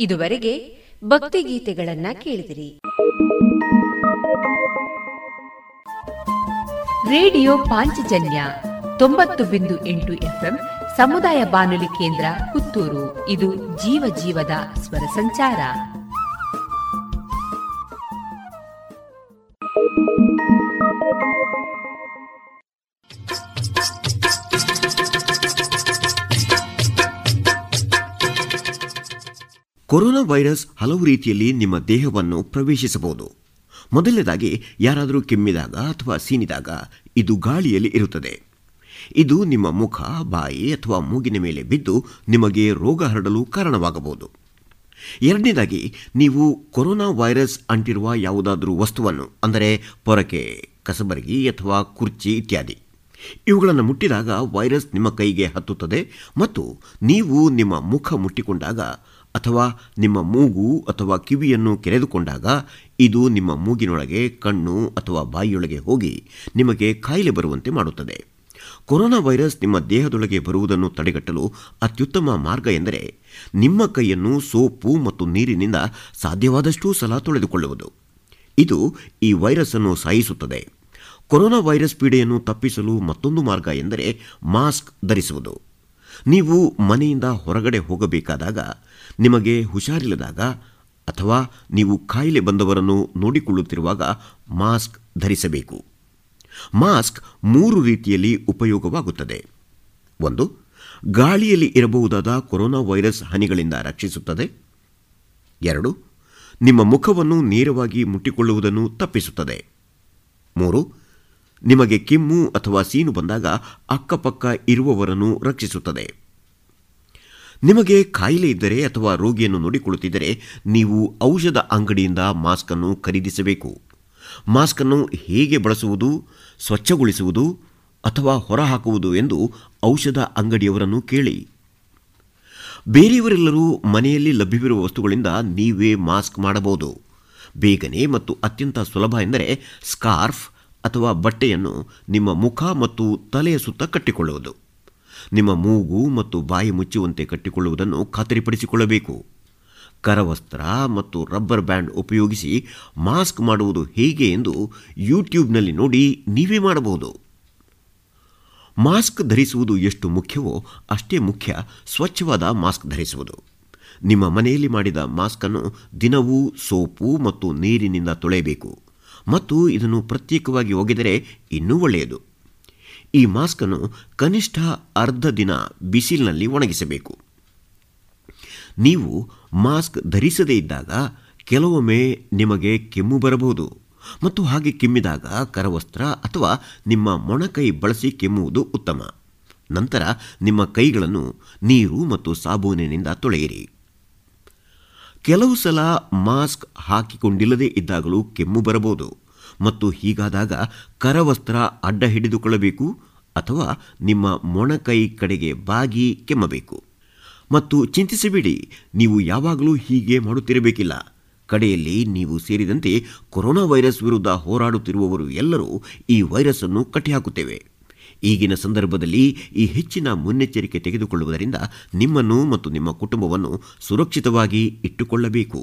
ಇದುವರೆಗೆ ಭಕ್ತಿಗೀತೆಗಳನ್ನ ಕೇಳಿದಿರಿ. ರೇಡಿಯೋ ಪಾಂಚಜನ್ಯ ತೊಂಬತ್ತು ಬಿಂದು ಎಂಟು ಎಫ್ಎಂ ಸಮುದಾಯ ಬಾನುಲಿ ಕೇಂದ್ರ ಪುತ್ತೂರು. ಇದು ಜೀವ ಜೀವದ ಸ್ವರ ಸಂಚಾರ. ಕೊರೋನಾ ವೈರಸ್ ಹಲವು ರೀತಿಯಲ್ಲಿ ನಿಮ್ಮ ದೇಹವನ್ನು ಪ್ರವೇಶಿಸಬಹುದು. ಮೊದಲನೇದಾಗಿ ಯಾರಾದರೂ ಕೆಮ್ಮಿದಾಗ ಅಥವಾ ಸೀನಿದಾಗ ಇದು ಗಾಳಿಯಲ್ಲಿ ಇರುತ್ತದೆ. ಇದು ನಿಮ್ಮ ಮುಖ, ಬಾಯಿ ಅಥವಾ ಮೂಗಿನ ಮೇಲೆ ಬಿದ್ದು ನಿಮಗೆ ರೋಗ ಹರಡಲು ಕಾರಣವಾಗಬಹುದು. ಎರಡನೇದಾಗಿ, ನೀವು ಕೊರೋನಾ ವೈರಸ್ ಅಂಟಿರುವ ಯಾವುದಾದರೂ ವಸ್ತುವನ್ನು, ಅಂದರೆ ಪೊರಕೆ, ಕಸಬರಗಿ ಅಥವಾ ಕುರ್ಚಿ ಇತ್ಯಾದಿ. ಇವುಗಳನ್ನು ಮುಟ್ಟಿದಾಗ ವೈರಸ್ ನಿಮ್ಮ ಕೈಗೆ ಹತ್ತುತ್ತದೆ ಮತ್ತು ನೀವು ನಿಮ್ಮ ಮುಖ ಮುಟ್ಟಿಕೊಂಡಾಗ ಅಥವಾ ನಿಮ್ಮ ಮೂಗು ಅಥವಾ ಕಿವಿಯನ್ನು ಕೆರೆದುಕೊಂಡಾಗ ಇದು ನಿಮ್ಮ ಮೂಗಿನೊಳಗೆ, ಕಣ್ಣು ಅಥವಾ ಬಾಯಿಯೊಳಗೆ ಹೋಗಿ ನಿಮಗೆ ಕಾಯಿಲೆ ಬರುವಂತೆ ಮಾಡುತ್ತದೆ. ಕೊರೋನಾ ವೈರಸ್ ನಿಮ್ಮ ದೇಹದೊಳಗೆ ಬರುವುದನ್ನು ತಡೆಗಟ್ಟಲು ಅತ್ಯುತ್ತಮ ಮಾರ್ಗ ಎಂದರೆ ನಿಮ್ಮ ಕೈಯನ್ನು ಸೋಪು ಮತ್ತು ನೀರಿನಿಂದ ಸಾಧ್ಯವಾದಷ್ಟೂ ಸಲ ತೊಳೆದುಕೊಳ್ಳುವುದು. ಇದು ಈ ವೈರಸ್ ಅನ್ನು ಸಾಯಿಸುತ್ತದೆ. ಕೊರೋನಾ ವೈರಸ್ ಪೀಡೆಯನ್ನು ತಪ್ಪಿಸಲು ಮತ್ತೊಂದು ಮಾರ್ಗ ಎಂದರೆ ಮಾಸ್ಕ್ ಧರಿಸುವುದು. ನೀವು ಮನೆಯಿಂದ ಹೊರಗಡೆ ಹೋಗಬೇಕಾದಾಗ ನಿಮಗೆ ಹುಷಾರಿಲ್ಲದಾಗ ಅಥವಾ ನೀವು ಕಾಯಿಲೆ ಬಂದವರನ್ನು ನೋಡಿಕೊಳ್ಳುತ್ತಿರುವಾಗ ಮಾಸ್ಕ್ ಧರಿಸಬೇಕು. ಮಾಸ್ಕ್ ಮೂರು ರೀತಿಯಲ್ಲಿ ಉಪಯೋಗವಾಗುತ್ತದೆ. ಒಂದು, ಗಾಳಿಯಲ್ಲಿ ಇರಬಹುದಾದ ಕೊರೋನಾ ವೈರಸ್ ಹನಿಗಳಿಂದ ರಕ್ಷಿಸುತ್ತದೆ. ಎರಡು, ನಿಮ್ಮ ಮುಖವನ್ನು ನೇರವಾಗಿ ಮುಟ್ಟಿಕೊಳ್ಳುವುದನ್ನು ತಪ್ಪಿಸುತ್ತದೆ. ಮೂರು, ನಿಮಗೆ ಕೆಮ್ಮು ಅಥವಾ ಸೀನು ಬಂದಾಗ ಅಕ್ಕಪಕ್ಕ ಇರುವವರನ್ನು ರಕ್ಷಿಸುತ್ತದೆ. ನಿಮಗೆ ಕಾಯಿಲೆ ಇದ್ದರೆ ಅಥವಾ ರೋಗಿಯನ್ನು ನೋಡಿಕೊಳ್ಳುತ್ತಿದ್ದರೆ ನೀವು ಔಷಧ ಅಂಗಡಿಯಿಂದ ಮಾಸ್ಕ್ ಅನ್ನು ಖರೀದಿಸಬೇಕು. ಮಾಸ್ಕ್ ಅನ್ನು ಹೇಗೆ ಬಳಸುವುದು, ಸ್ವಚ್ಛಗೊಳಿಸುವುದು ಅಥವಾ ಹೊರಹಾಕುವುದು ಎಂದು ಔಷಧ ಅಂಗಡಿಯವರನ್ನು ಕೇಳಿ. ಬೇರೆಯವರೆಲ್ಲರೂ ಮನೆಯಲ್ಲಿ ಲಭ್ಯವಿರುವ ವಸ್ತುಗಳಿಂದ ನೀವೇ ಮಾಸ್ಕ್ ಮಾಡಬಹುದು. ಬೇಗನೆ ಮತ್ತು ಅತ್ಯಂತ ಸುಲಭ ಎಂದರೆ ಸ್ಕಾರ್ಫ್ ಅಥವಾ ಬಟ್ಟೆಯನ್ನು ನಿಮ್ಮ ಮುಖ ಮತ್ತು ತಲೆಯ ಸುತ್ತ ಕಟ್ಟಿಕೊಳ್ಳುವುದು. ನಿಮ್ಮ ಮೂಗು ಮತ್ತು ಬಾಯಿ ಮುಚ್ಚುವಂತೆ ಕಟ್ಟಿಕೊಳ್ಳುವುದನ್ನು ಖಾತರಿಪಡಿಸಿಕೊಳ್ಳಬೇಕು. ಕರವಸ್ತ್ರ ಮತ್ತು ರಬ್ಬರ್ ಬ್ಯಾಂಡ್ ಉಪಯೋಗಿಸಿ ಮಾಸ್ಕ್ ಮಾಡುವುದು ಹೇಗೆ ಎಂದು ಯೂಟ್ಯೂಬ್ನಲ್ಲಿ ನೋಡಿ ನೀವೇ ಮಾಡಬಹುದು. ಮಾಸ್ಕ್ ಧರಿಸುವುದು ಎಷ್ಟು ಮುಖ್ಯವೋ ಅಷ್ಟೇ ಮುಖ್ಯ ಸ್ವಚ್ಛವಾದ ಮಾಸ್ಕ್ ಧರಿಸುವುದು. ನಿಮ್ಮ ಮನೆಯಲ್ಲಿ ಮಾಡಿದ ಮಾಸ್ಕನ್ನು ದಿನವೂ ಸೋಪು ಮತ್ತು ನೀರಿನಿಂದ ತೊಳೆಯಬೇಕು. ಮತ್ತು ಇದನ್ನು ಪ್ರತ್ಯೇಕವಾಗಿ ಒಗೆದರೆ ಇನ್ನೂ ಒಳ್ಳೆಯದು. ಈ ಮಾಸ್ಕ್ ಅನ್ನು ಕನಿಷ್ಠ ಅರ್ಧ ದಿನ ಬಿಸಿಲಿನಲ್ಲಿ ಒಣಗಿಸಬೇಕು. ನೀವು ಮಾಸ್ಕ್ ಧರಿಸದೇ ಇದ್ದಾಗ ಕೆಲವೊಮ್ಮೆ ನಿಮಗೆ ಕೆಮ್ಮು ಬರಬಹುದು. ಮತ್ತು ಹಾಗೆ ಕೆಮ್ಮಿದಾಗ ಕರವಸ್ತ್ರ ಅಥವಾ ನಿಮ್ಮ ಮೊಣಕೈ ಬಳಸಿ ಕೆಮ್ಮುವುದು ಉತ್ತಮ. ನಂತರ ನಿಮ್ಮ ಕೈಗಳನ್ನು ನೀರು ಮತ್ತು ಸಾಬೂನಿನಿಂದ ತೊಳೆಯಿರಿ. ಕೆಲವು ಸಲ ಮಾಸ್ಕ್ ಹಾಕಿಕೊಂಡಿಲ್ಲದೇ ಇದ್ದಾಗಲೂ ಕೆಮ್ಮು ಬರಬಹುದು. ಮತ್ತು ಹೀಗಾದಾಗ ಕರವಸ್ತ್ರ ಅಡ್ಡ ಹಿಡಿದುಕೊಳ್ಳಬೇಕು ಅಥವಾ ನಿಮ್ಮ ಮೊಣಕೈ ಕಡೆಗೆ ಬಾಗಿ ಕೆಮ್ಮಬೇಕು. ಮತ್ತು ಚಿಂತಿಸಬೇಡಿ, ನೀವು ಯಾವಾಗಲೂ ಹೀಗೆ ಮಾಡುತ್ತಿರಬೇಕಿಲ್ಲ. ಕಡೆಯಲ್ಲಿ ನೀವು ಸೇರಿದಂತೆ ಕೊರೋನಾ ವೈರಸ್ ವಿರುದ್ಧ ಹೋರಾಡುತ್ತಿರುವವರು ಎಲ್ಲರೂ ಈ ವೈರಸ್ ಅನ್ನು ಕಟ್ಟಿಹಾಕುತ್ತೇವೆ. ಈಗಿನ ಸಂದರ್ಭದಲ್ಲಿ ಈ ಹೆಚ್ಚಿನ ಮುನ್ನೆಚ್ಚರಿಕೆ ತೆಗೆದುಕೊಳ್ಳುವುದರಿಂದ ನಿಮ್ಮನ್ನು ಮತ್ತು ನಿಮ್ಮ ಕುಟುಂಬವನ್ನು ಸುರಕ್ಷಿತವಾಗಿ ಇಟ್ಟುಕೊಳ್ಳಬೇಕು.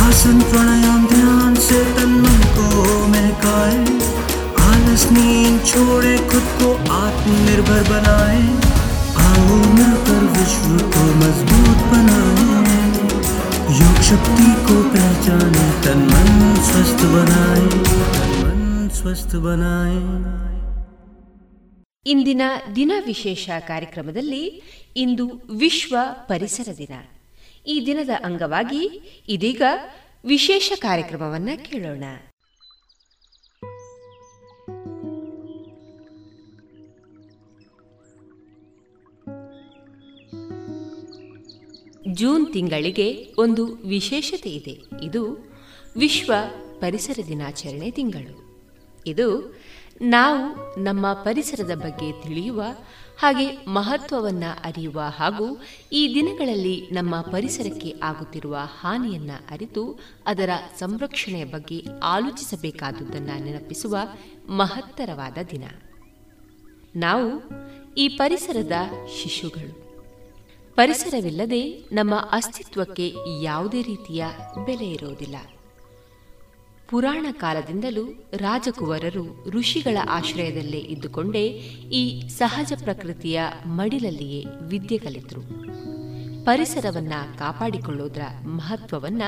आसन प्राणायाम ध्यान से तन मन को महकाए आलस नींद छोड़े खुद को आत्मनिर्भर बनाए आओ मिलकर विश्व को मजबूत बनाए योग शक्ति को पहचाने तन मन स्वस्थ बनाए तन मन स्वस्थ बनाए ಇಂದಿನ ದಿನ ವಿಶೇಷ ಕಾರ್ಯಕ್ರಮದಲ್ಲಿ ಇಂದು ವಿಶ್ವ ಪರಿಸರ ದಿನ ಈ ದಿನದ ಅಂಗವಾಗಿ ಇದೀಗ ವಿಶೇಷ ಕಾರ್ಯಕ್ರಮವನ್ನ ಕೇಳೋಣ. ಜೂನ್ ತಿಂಗಳಿಗೆ ಒಂದು ವಿಶೇಷತೆ ಇದೆ. ಇದು ವಿಶ್ವ ಪರಿಸರ ದಿನಾಚರಣೆ ತಿಂಗಳು. ಇದು ನಾವು ನಮ್ಮ ಪರಿಸರದ ಬಗ್ಗೆ ತಿಳಿಯುವ ಹಾಗೆ ಮಹತ್ವವನ್ನ ಅರಿಯುವ ಹಾಗೂ ಈ ದಿನಗಳಲ್ಲಿ ನಮ್ಮ ಪರಿಸರಕ್ಕೆ ಆಗುತ್ತಿರುವ ಹಾನಿಯನ್ನ ಅರಿತು ಅದರ ಸಂರಕ್ಷಣೆಯ ಬಗ್ಗೆ ಆಲೋಚಿಸಬೇಕಾದುದನ್ನು ನೆನಪಿಸುವ ಮಹತ್ತರವಾದ ದಿನ. ನಾವು ಈ ಪರಿಸರದ ಶಿಶುಗಳು. ಪರಿಸರವಿಲ್ಲದೆ ನಮ್ಮ ಅಸ್ತಿತ್ವಕ್ಕೆ ಯಾವುದೇ ರೀತಿಯ ಬೆಲೆ ಇರುವುದಿಲ್ಲ. ಪುರಾಣ ಕಾಲದಿಂದಲೂ ರಾಜಕುವರರು ಋಷಿಗಳ ಆಶ್ರಯದಲ್ಲೇ ಇದ್ದುಕೊಂಡೇ ಈ ಸಹಜ ಪ್ರಕೃತಿಯ ಮಡಿಲಲ್ಲಿಯೇ ವಿದ್ಯೆ ಕಲಿತರು. ಪರಿಸರವನ್ನ ಕಾಪಾಡಿಕೊಳ್ಳೋದ್ರ ಮಹತ್ವವನ್ನ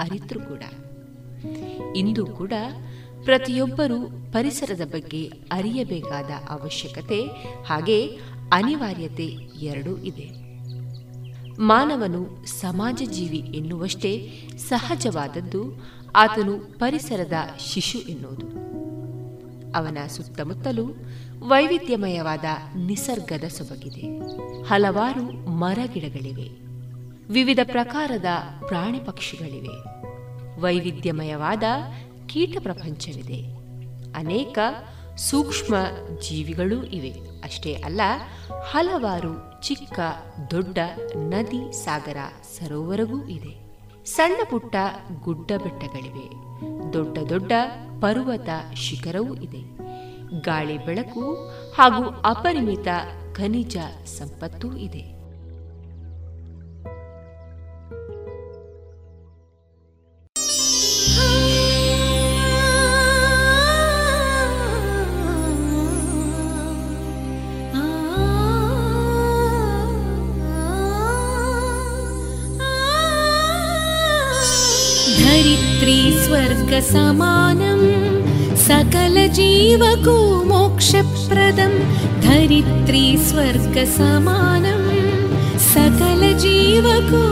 ಅರಿತರು ಕೂಡ. ಇಂದು ಕೂಡ ಪ್ರತಿಯೊಬ್ಬರೂ ಪರಿಸರದ ಬಗ್ಗೆ ಅರಿಯಬೇಕಾದ ಅವಶ್ಯಕತೆ ಹಾಗೆ ಅನಿವಾರ್ಯತೆ ಎರಡೂ ಇದೆ. ಮಾನವನು ಸಮಾಜ ಜೀವಿ ಎನ್ನುವಷ್ಟೇ ಸಹಜವಾದದ್ದು ಆತನು ಪರಿಸರದ ಶಿಶು ಎನ್ನುವುದು. ಅವನ ಸುತ್ತಮುತ್ತಲೂ ವೈವಿಧ್ಯಮಯವಾದ ನಿಸರ್ಗದ ಸೊಬಗಿದೆ. ಹಲವಾರು ಮರಗಿಡಗಳಿವೆ ವಿವಿಧ ಪ್ರಕಾರದ ಪ್ರಾಣಿ ಪಕ್ಷಿಗಳಿವೆ. ವೈವಿಧ್ಯಮಯವಾದ ಕೀಟ ಪ್ರಪಂಚವಿದೆ. ಅನೇಕ ಸೂಕ್ಷ್ಮ ಜೀವಿಗಳೂ ಇವೆ. ಅಷ್ಟೇ ಅಲ್ಲ, ಹಲವಾರು ಚಿಕ್ಕ ದೊಡ್ಡ ನದಿ ಸಾಗರ ಸರೋವರವೂ ಇದೆ. ಸಣ್ಣ ಪುಟ್ಟ ಗುಡ್ಡ ಬೆಟ್ಟಗಳಿವೆ. ದೊಡ್ಡ ದೊಡ್ಡ ಪರ್ವತ ಶಿಖರವೂ ಇದೆ. ಗಾಳಿ ಬೆಳಕು ಹಾಗೂ ಅಪರಿಮಿತ ಖನಿಜ ಸಂಪತ್ತೂ ಇದೆ. त्रिस्वर्ग सकलजीवको सकल जीवको मोक्षप्रदं धरित्रिस्वर्ग समानम् सकल जीवको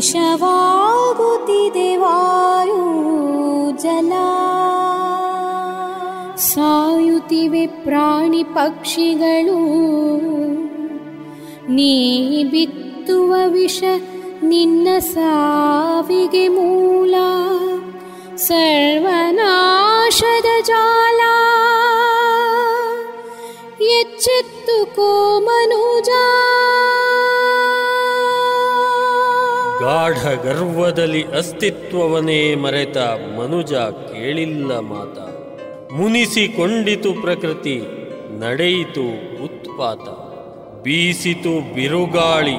ವಿಷವಾಗುತ್ತಿದೆ ವಾಯು ಜಲ ಸಾಯುತ್ತಿವೆ ಪ್ರಾಣಿ ಪಕ್ಷಿಗಳು ನೀ ಬಿತ್ತುವ ವಿಷ ನಿನ್ನ ಸಾವಿಗೆ ಮೂಲ ಸರ್ವನಾಶದ ಜಾಲ ಎಚ್ಚೆತ್ತುಕೋ ಮನುಜ ಗಾಢ ಗರ್ವದಲ್ಲಿ ಅಸ್ತಿತ್ವವನ್ನೇ ಮರೆತ ಮನುಜ ಕೇಳಿಲ್ಲ ಮಾತ. ಮುನಿಸಿಕೊಂಡಿತು ಪ್ರಕೃತಿ, ನಡೆಯಿತು ಉತ್ಪಾತ. ಬೀಸಿತು ಬಿರುಗಾಳಿ.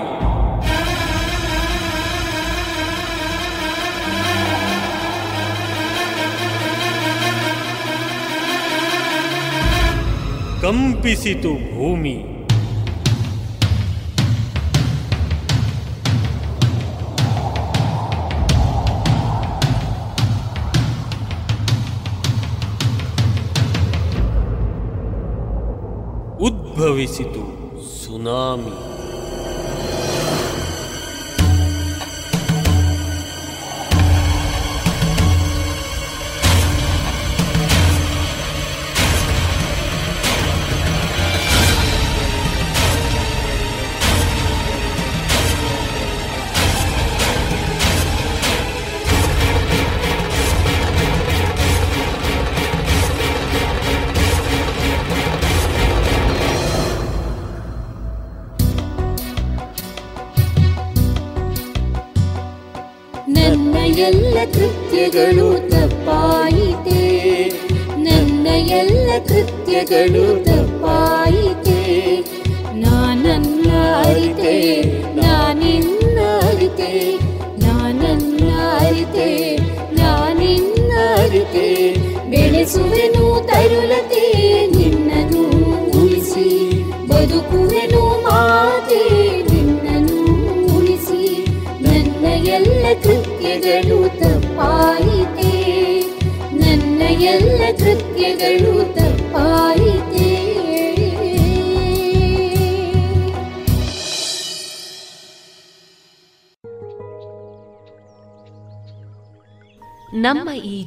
ಕಂಪಿಸಿತು ಭೂಮಿ. ಉದ್ಭವಿಸಿತು ಸುನಾಮಿ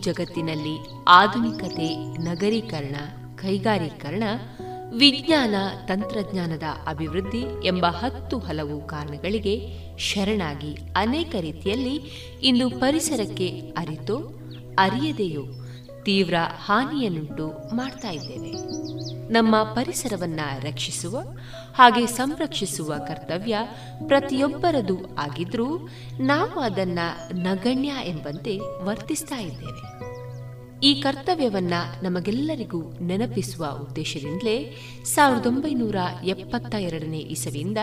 ಜಗತ್ತಿನಲ್ಲಿ ಆಧುನಿಕತೆ, ನಗರೀಕರಣ, ಕೈಗಾರೀಕರಣ, ವಿಜ್ಞಾನ, ತಂತ್ರಜ್ಞಾನದ ಅಭಿವೃದ್ಧಿ ಎಂಬ ಹತ್ತು ಹಲವು ಕಾರಣಗಳಿಗೆ ಶರಣಾಗಿ ಅನೇಕ ರೀತಿಯಲ್ಲಿ ಇಂದು ಪರಿಸರಕ್ಕೆ ಅರಿತೋ, ಅರಿಯದೆಯೋ ತೀವ್ರ ಹಾನಿಯನ್ನುಂಟು ಮಾಡ್ತಾ ಇದ್ದೇವೆ. ನಮ್ಮ ಪರಿಸರವನ್ನ ರಕ್ಷಿಸುವ ಹಾಗೆ ಸಂರಕ್ಷಿಸುವ ಕರ್ತವ್ಯ ಪ್ರತಿಯೊಬ್ಬರದು ಆಗಿದ್ರೂ ನಾವು ಅದನ್ನ ನಗಣ್ಯ ಎಂಬಂತೆ ವರ್ತಿಸ್ತಾ ಇದ್ದೇವೆ. ಈ ಕರ್ತವ್ಯವನ್ನ ನಮಗೆಲ್ಲರಿಗೂ ನೆನಪಿಸುವ ಉದ್ದೇಶದಿಂದಲೇ ಸಾವಿರದ ಒಂಬೈನೂರ ಎಪ್ಪತ್ತ ಎರಡನೇ ಇಸವಿಯಿಂದ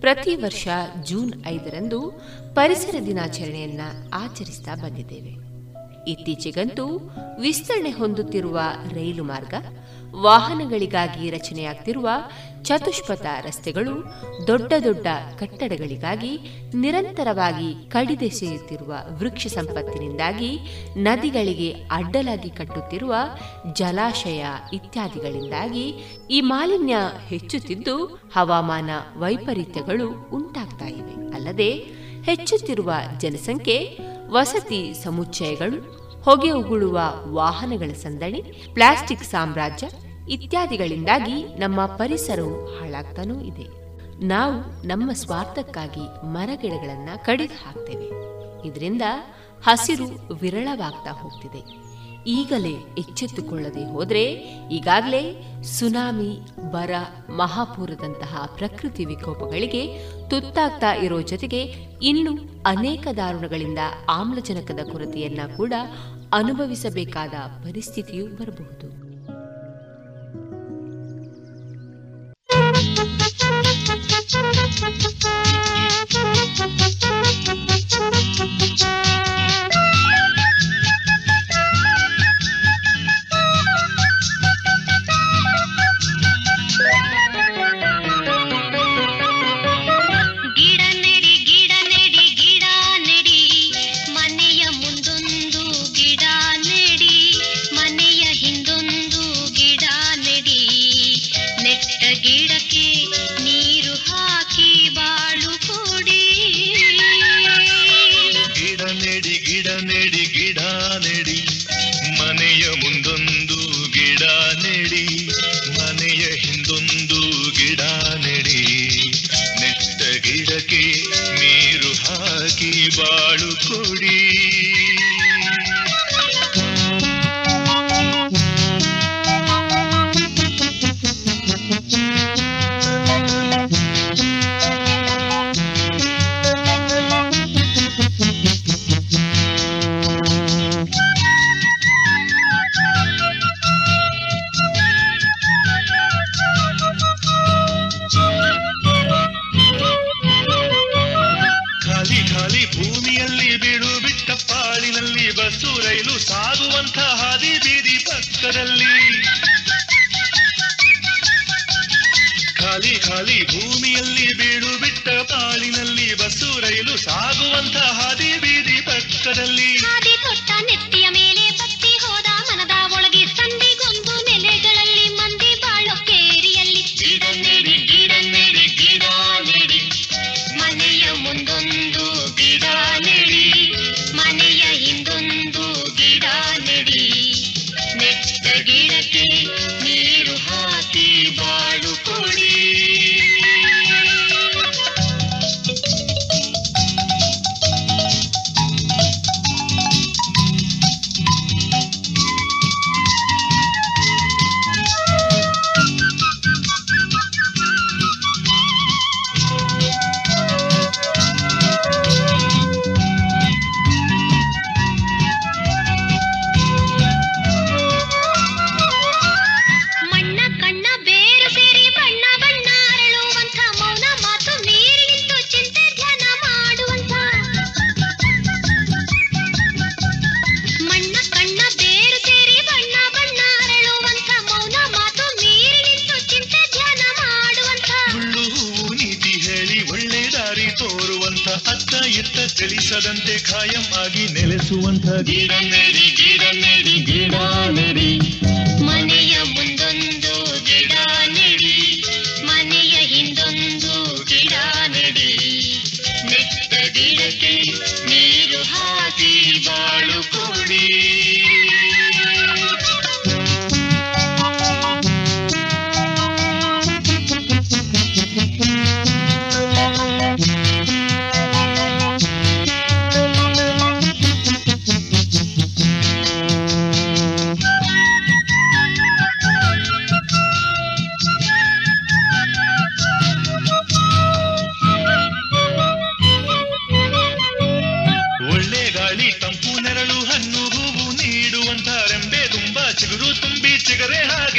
ಪ್ರತಿ ವರ್ಷ ಜೂನ್ ಐದರಂದು ಪರಿಸರ ದಿನಾಚರಣೆಯನ್ನ ಆಚರಿಸ್ತಾ ಬಂದಿದ್ದೇವೆ. ಇತ್ತೀಚೆಗಂತೂ ವಿಸ್ತರಣೆ ಹೊಂದುತ್ತಿರುವ ರೈಲು ಮಾರ್ಗ, ವಾಹನಗಳಿಗಾಗಿ ರಚನೆಯಾಗ್ತಿರುವ ಚತುಷ್ಪಥ ರಸ್ತೆಗಳು, ದೊಡ್ಡ ದೊಡ್ಡ ಕಟ್ಟಡಗಳಿಗಾಗಿ ನಿರಂತರವಾಗಿ ಕಡಿದೆಸೆಯುತ್ತಿರುವ ವೃಕ್ಷ ಸಂಪತ್ತಿನಿಂದಾಗಿ ನದಿಗಳಿಗೆ ಅಡ್ಡಲಾಗಿ ಕಟ್ಟುತ್ತಿರುವ ಜಲಾಶಯ ಇತ್ಯಾದಿಗಳಿಂದಾಗಿ ಈ ಮಾಲಿನ್ಯ ಹೆಚ್ಚುತ್ತಿದ್ದು ಹವಾಮಾನ ವೈಪರೀತ್ಯಗಳು ಉಂಟಾಗ್ತಾ ಇವೆ. ಅಲ್ಲದೆ ಹೆಚ್ಚುತ್ತಿರುವ ಜನಸಂಖ್ಯೆ, ವಸತಿ ಸಮುಚ್ಚಯಗಳು ಹೊಗೆ ಉಗುಳುವ ವಾಹನಗಳ ಸಂದಣಿ, ಪ್ಲಾಸ್ಟಿಕ್ ಸಾಮ್ರಾಜ್ಯ ಇತ್ಯಾದಿಗಳಿಂದಾಗಿ ನಮ್ಮ ಪರಿಸರವು ಹಾಳಾಗ್ತಾನೂ ಇದೆ. ನಾವು ನಮ್ಮ ಸ್ವಾರ್ಥಕ್ಕಾಗಿ ಮರಗಿಡಗಳನ್ನು ಕಡಿದು ಹಾಕ್ತೇವೆ. ಇದರಿಂದ ಹಸಿರು ವಿರಳವಾಗ್ತಾ ಹೋಗ್ತಿದೆ. ಈಗಲೇ ಎಚ್ಚೆತ್ತುಕೊಳ್ಳದೆ ಹೋದರೆ ಈಗಾಗಲೇ ಸುನಾಮಿ, ಬರ, ಮಹಾಪೂರದಂತಹ ಪ್ರಕೃತಿ ವಿಕೋಪಗಳಿಗೆ ತುತ್ತಾಗ್ತಾ ಇರೋ ಜೊತೆಗೆ ಇನ್ನು ಅನೇಕ ದಾರುಣಗಳಿಂದ ಆಮ್ಲಜನಕದ ಕೊರತೆಯನ್ನ ಕೂಡ ಅನುಭವಿಸಬೇಕಾದ ಪರಿಸ್ಥಿತಿಯೂ ಬರಬಹುದು.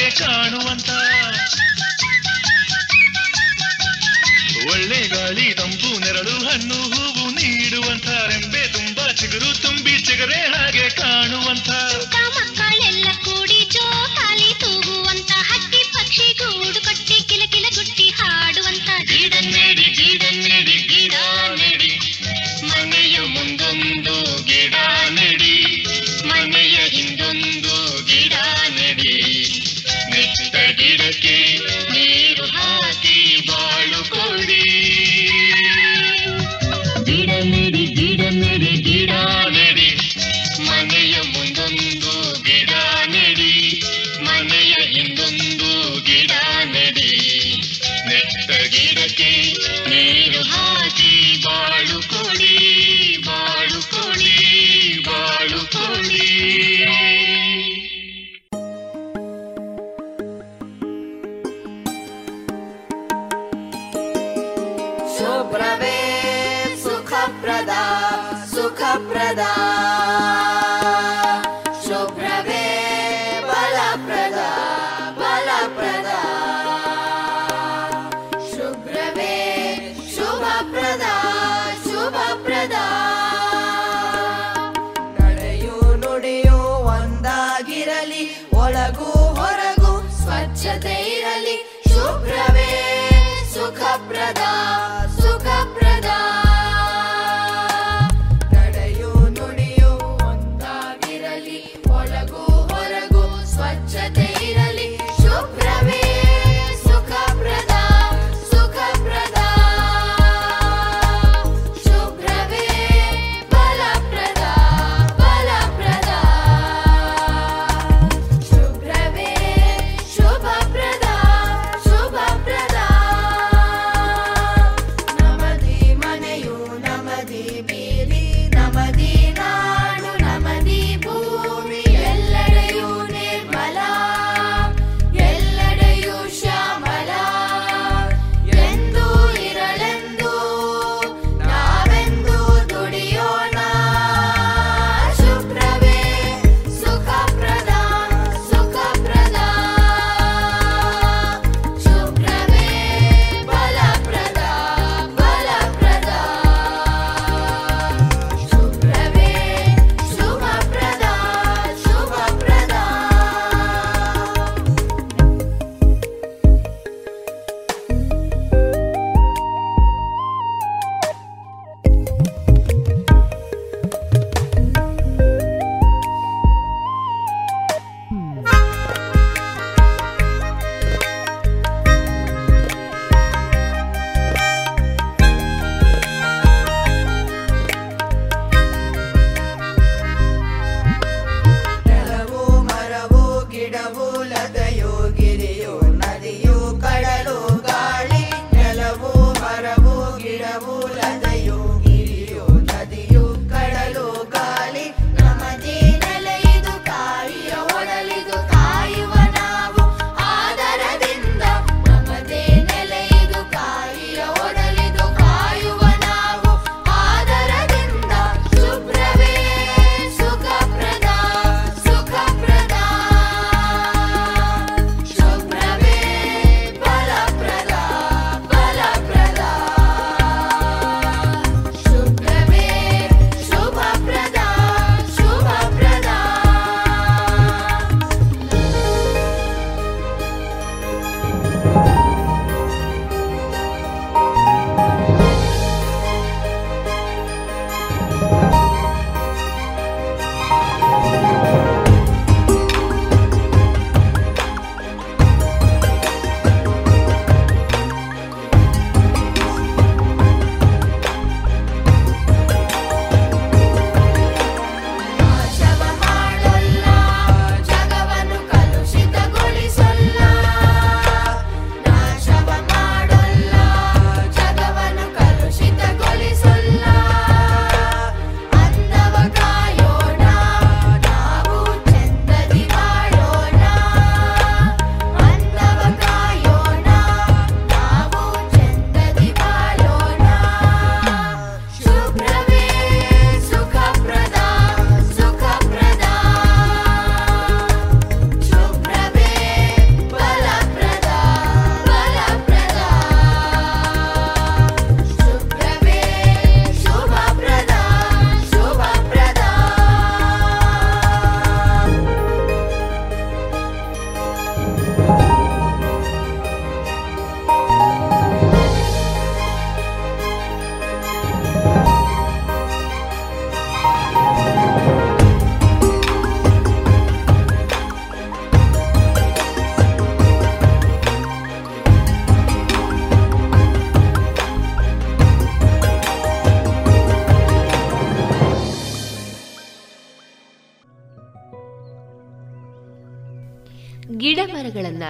ಕಾಣುವಂತ. ಒಳ್ಳೆ ಗಾಳಿ ತಂಪು ನೆರಳು ಹಣ್ಣು ಹೂವು ನೀಡುವಂತ. ರೆಂಬೆ ತುಂಬಾ ಚಿಗುರು ತುಂಬಿ ಚಿಗರೆ ಹಾಗೆ ಕಾಣುವಂತ.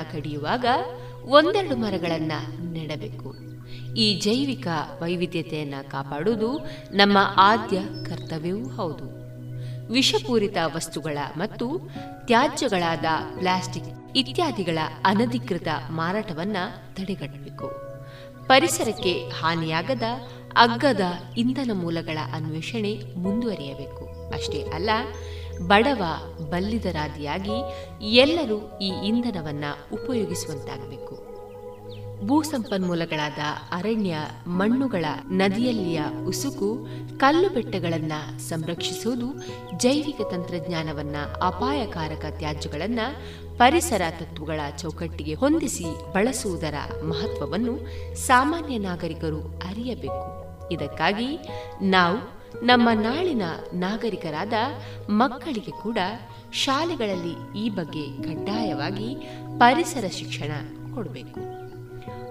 ಕಡಿಯುವಾಗ ಒಂದೆರಡು ಮರಗಳನ್ನ ನೆಡಬೇಕು. ಈ ಜೈವಿಕ ವೈವಿಧ್ಯತೆಯನ್ನು ಕಾಪಾಡುವುದು ನಮ್ಮ ಆದ್ಯ ಕರ್ತವ್ಯವೂ ಹೌದು. ವಿಷಪೂರಿತ ವಸ್ತುಗಳ ಮತ್ತು ತ್ಯಾಜ್ಯಗಳಾದ ಪ್ಲಾಸ್ಟಿಕ್ ಇತ್ಯಾದಿಗಳ ಅನಧಿಕೃತ ಮಾರಾಟವನ್ನ ತಡೆಗಟ್ಟಬೇಕು. ಪರಿಸರಕ್ಕೆ ಹಾನಿಯಾಗದ ಅಗ್ಗದ ಇಂಧನ ಮೂಲಗಳ ಅನ್ವೇಷಣೆ ಮುಂದುವರಿಯಬೇಕು. ಅಷ್ಟೇ ಅಲ್ಲ ಬಡವ ಬಲ್ಲಿದರಾದಿಯಾಗಿ ಎಲ್ಲರೂ ಈ ಇಂಧನವನ್ನ ಉಪಯೋಗಿಸುವಂತಾಗಬೇಕು. ಭೂ ಸಂಪನ್ಮೂಲಗಳಾದ ಅರಣ್ಯ, ಮಣ್ಣುಗಳ ನದಿಯಲ್ಲಿಯ ಉಸುಕು ಕಲ್ಲು ಬೆಟ್ಟಗಳನ್ನು ಸಂರಕ್ಷಿಸುವುದು ಜೈವಿಕ ತಂತ್ರಜ್ಞಾನವನ್ನ ಅಪಾಯಕಾರಕ ತ್ಯಾಜ್ಯಗಳನ್ನು ಪರಿಸರ ತತ್ವಗಳ ಚೌಕಟ್ಟಿಗೆ ಹೊಂದಿಸಿ ಬಳಸುವುದರ ಮಹತ್ವವನ್ನು ಸಾಮಾನ್ಯ ನಾಗರಿಕರು ಅರಿಯಬೇಕು. ಇದಕ್ಕಾಗಿ ನಾವು ನಮ್ಮ ನಾಳಿನ ನಾಗರಿಕರಾದ ಮಕ್ಕಳಿಗೆ ಕೂಡ ಶಾಲೆಗಳಲ್ಲಿ ಈ ಬಗ್ಗೆ ಕಡ್ಡಾಯವಾಗಿ ಪರಿಸರ ಶಿಕ್ಷಣ ಕೊಡಬೇಕು.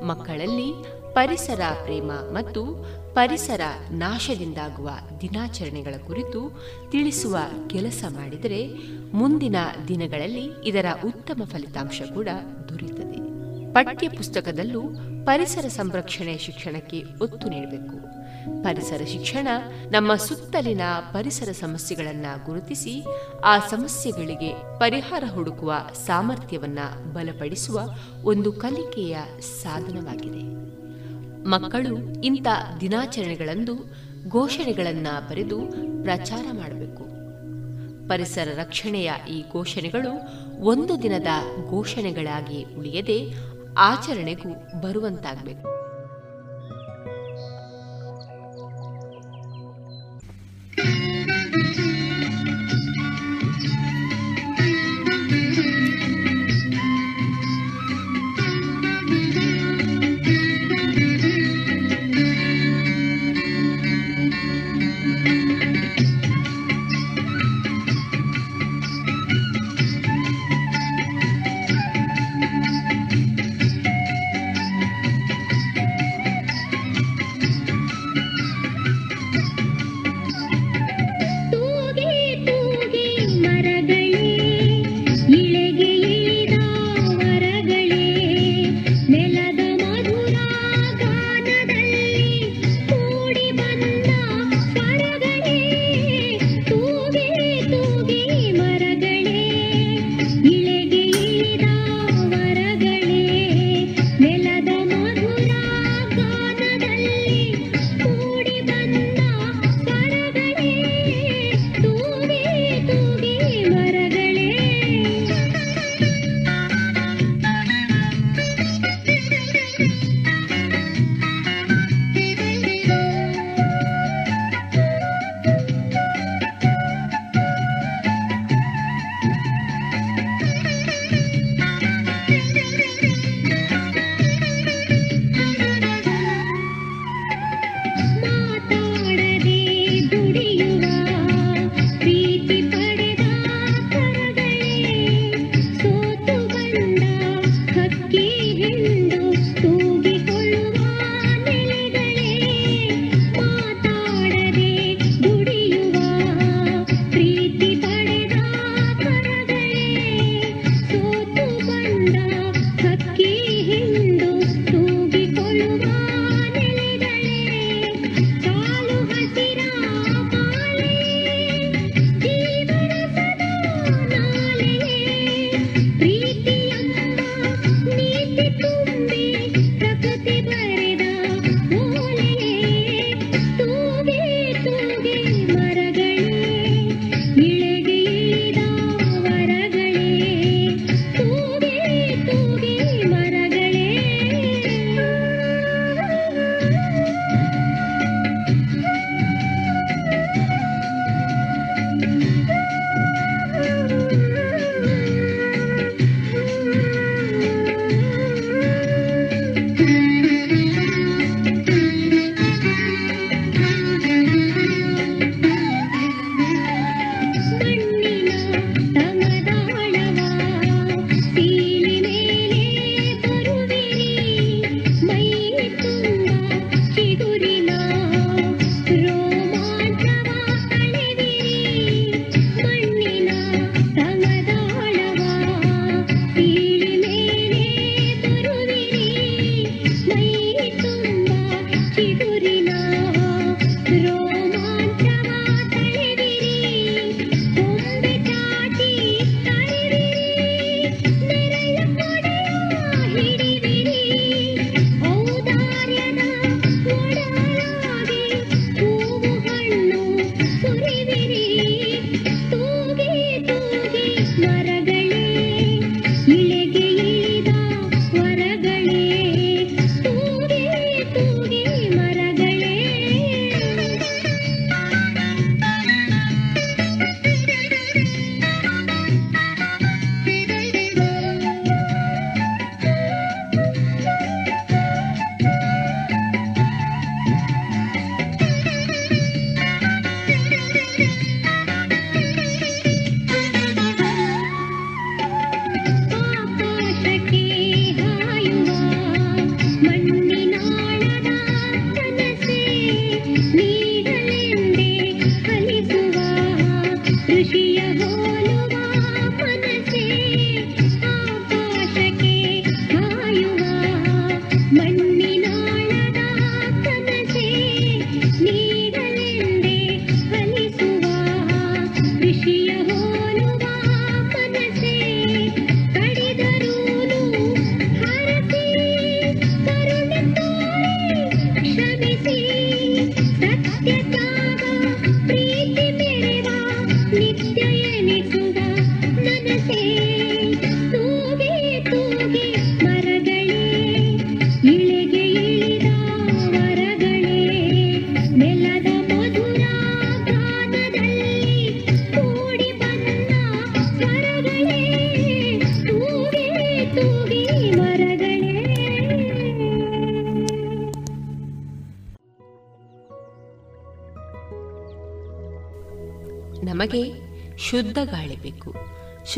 ಮಕ್ಕಳಲ್ಲಿ ಪರಿಸರ ಪ್ರೇಮ ಮತ್ತು ಪರಿಸರ ನಾಶದಿಂದಾಗುವ ದಿನಾಚರಣೆಗಳ ಕುರಿತು ತಿಳಿಸುವ ಕೆಲಸ ಮಾಡಿದರೆ ಮುಂದಿನ ದಿನಗಳಲ್ಲಿ ಇದರ ಉತ್ತಮ ಫಲಿತಾಂಶ ಕೂಡ ದೊರೆಯುತ್ತದೆ. ಪಠ್ಯ ಪುಸ್ತಕದಲ್ಲೂ ಪರಿಸರ ಸಂರಕ್ಷಣೆ ಶಿಕ್ಷಣಕ್ಕೆ ಒತ್ತು ನೀಡಬೇಕು. ಪರಿಸರ ಶಿಕ್ಷಣ, ನಮ್ಮ ಸುತ್ತಲಿನ ಪರಿಸರ ಸಮಸ್ಯೆಗಳನ್ನು ಗುರುತಿಸಿ, ಆ ಸಮಸ್ಯೆಗಳಿಗೆ ಪರಿಹಾರ ಹುಡುಕುವ ಸಾಮರ್ಥ್ಯವನ್ನ ಬಲಪಡಿಸುವ ಒಂದು ಕಲಿಕೆಯ ಸಾಧನವಾಗಿದೆ. ಮಕ್ಕಳು ಇಂಥ ದಿನಾಚರಣೆಗಳಂದು ಘೋಷಣೆಗಳನ್ನ ಬರೆದು ಪ್ರಚಾರ ಮಾಡಬೇಕು. ಪರಿಸರ ರಕ್ಷಣೆಯ ಈ ಘೋಷಣೆಗಳು ಒಂದು ದಿನದ ಘೋಷಣೆಗಳಾಗಿ ಉಳಿಯದೆ ಆಚರಣೆಗೂ ಬರುವಂತಾಗಬೇಕು. バイバーイ!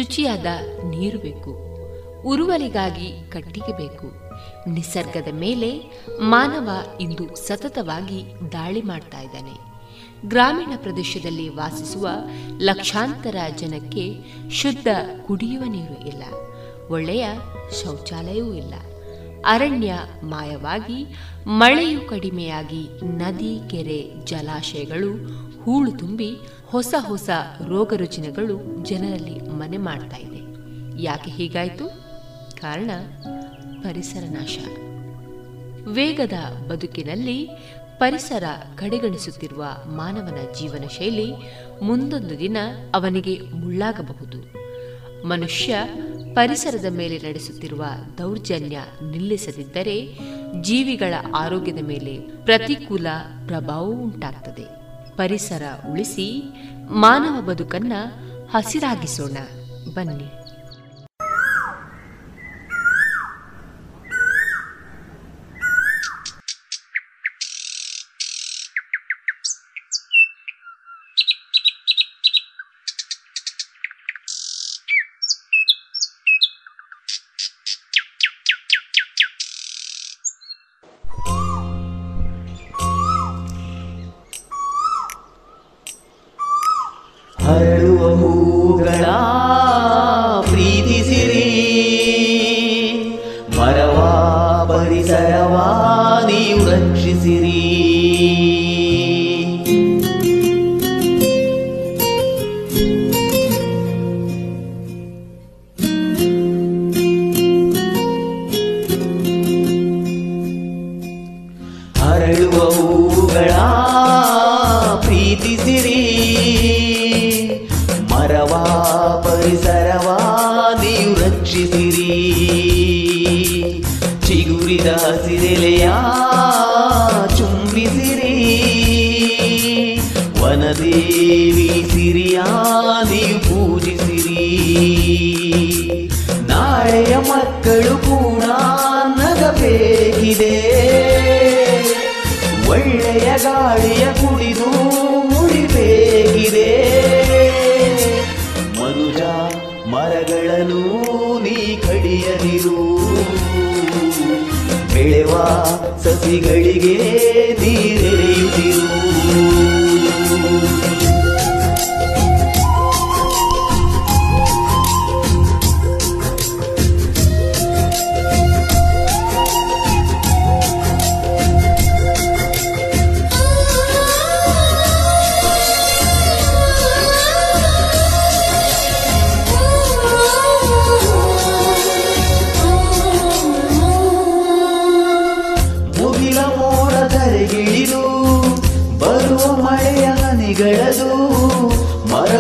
ಶುಚಿಯಾದ ನೀರು ಬೇಕು. ಉರುವಲಿಗಾಗಿ ಕಟ್ಟಿಗೆ ಬೇಕು. ನಿಸರ್ಗದ ಮೇಲೆ ಮಾನವ ಇಂದು ಸತತವಾಗಿ ದಾಳಿ ಮಾಡ್ತಾ ಇದ್ದಾನೆ. ಗ್ರಾಮೀಣ ಪ್ರದೇಶದಲ್ಲಿ ವಾಸಿಸುವ ಲಕ್ಷಾಂತರ ಜನಕ್ಕೆ ಶುದ್ಧ ಕುಡಿಯುವ ನೀರು ಇಲ್ಲ. ಒಳ್ಳೆಯ ಶೌಚಾಲಯವೂ ಇಲ್ಲ. ಅರಣ್ಯ ಮಾಯವಾಗಿ ಮಳೆಯು ಕಡಿಮೆಯಾಗಿ ನದಿ, ಕೆರೆ, ಜಲಾಶಯಗಳು ಹೂಳು ತುಂಬಿ ಹೊಸ ಹೊಸ ರೋಗ ರುಜಿನಗಳು ಜನರಲ್ಲಿ ಮನೆ ಮಾಡ್ತಾ ಇದೆ. ಯಾಕೆ ಹೀಗಾಯಿತು? ಕಾರಣ ಪರಿಸರ ನಾಶ. ವೇಗದ ಬದುಕಿನಲ್ಲಿ ಪರಿಸರ ಕಡೆಗಣಿಸುತ್ತಿರುವ ಮಾನವನ ಜೀವನ ಶೈಲಿ ಮುಂದೊಂದು ದಿನ ಅವನಿಗೆ ಮುಳ್ಳಾಗಬಹುದು. ಮನುಷ್ಯ ಪರಿಸರದ ಮೇಲೆ ನಡೆಸುತ್ತಿರುವ ದೌರ್ಜನ್ಯ ನಿಲ್ಲಿಸದಿದ್ದರೆ ಜೀವಿಗಳ ಆರೋಗ್ಯದ ಮೇಲೆ ಪ್ರತಿಕೂಲ ಪ್ರಭಾವ ಉಂಟಾಗ್ತದೆ. ಪರಿಸರ ಉಳಿಸಿ ಮಾನವ ಬದುಕನ್ನ ಹಸಿರಾಗಿಸೋಣ. ಬನ್ನಿ.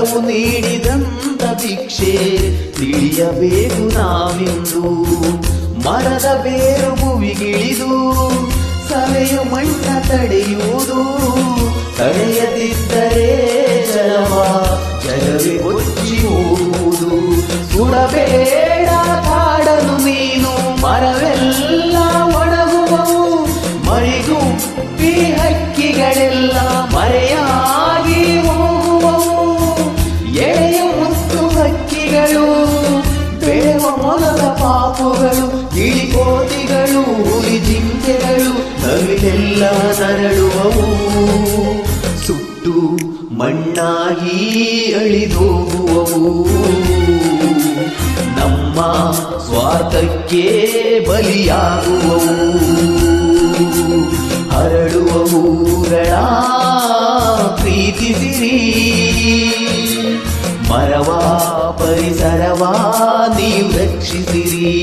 ಮರವು ನೀಡಿದಂತ ಭಿಕ್ಷೆ ತಿಳಿಯಬೇಕು ನಾವಿಂದು. ಮರದ ಬೇರು ಭುವಿಗಿಳಿದು ಸವೆಯು ಮಣ್ಣ ತಡೆಯುವುದು. ತಡೆಯದಿದ್ದರೆ ಜಲವ ಜಲವೇ ಒಚ್ಚಿ ಹೋಗುವುದು. ಸುಡಬೇಡ ಕಾಡನು ನೀನು, ಮರವೆಲ್ಲ ಒಣಗುವವು. ಮರಿಗೂ ಈ ಹಕ್ಕಿಗಳೆಲ್ಲ ಮರೆಯಾಗಿ ಹೋಗುವವು ಪಾಪುಗಳು ಕೋತಿಗಳು ಹುಲಿ ಜಿಂಕೆಗಳು ನವಿಲೆಲ್ಲ ನರಳುವವು. ಸುಟ್ಟು ಮಣ್ಣಾಗಿ ಅಳಿದೋಗುವವು. ನಮ್ಮ ಸ್ವಾರ್ಥಕ್ಕೆ ಬಲಿಯಾಗುವವು. ಹರಡುವ ಊರಳ ಪ್ರೀತಿಸಿರಿ ಮರವಾ ಪರಿಸರವಾ ನೀವು ರಕ್ಷಿಸಿರಿ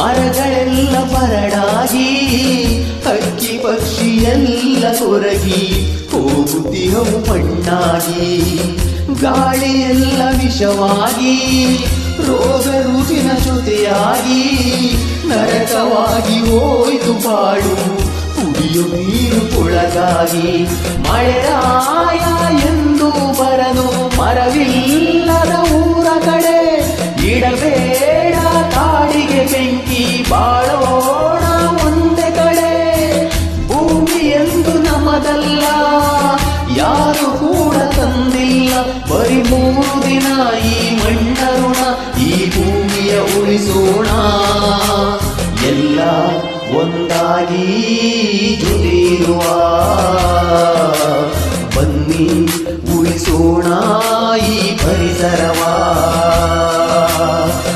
ಮರಗಳೆಲ್ಲ ಪರಡಾಗಿ, ಹಕ್ಕಿ ಪಕ್ಷಿಯೆಲ್ಲ ಕೊರಗಿ ಹೋಗುತ್ತಿಹವು ಮಣ್ಣಾಗಿ, ಗಾಳಿಯೆಲ್ಲ ವಿಷವಾಗಿ, ರೋಗ ರುಚಿನ ಜೊತೆಯಾಗಿ, ನರಕವಾಗಿ ಹೋಯಿತು ಬಾಳು ಕುಡಿಯು ನೀರು ಕೊಳಗಾಗಿ ಮಳೆರಾಯ ಎಂದು ಬರನು ಮರವಿಲ್ಲದ ಊರ ಕಡೆ, ಇಡಬೇಡ ಕಾಡಿಗೆ ಬೆಂಕಿ ಬಾಳೋಣ ಒಂದೇ ಕಡೆ. ಭೂಮಿ ಎಂದು ನಮದಲ್ಲ, ಯಾರು ಕೂಡ ತಂದಿಲ್ಲ. ಬರೀ ಮೂರು ದಿನ ಈ ಮಣ್ಣ ಋಣ, ಈ ಭೂಮಿಯ ಉಳಿಸೋಣ. ಎಲ್ಲ ಒಂದಾಗಿ ಜೊತೆಯಿರುವ ಬನ್ನಿ ಉಳಿಸೋಣ ಈ ಪರಿಸರವ.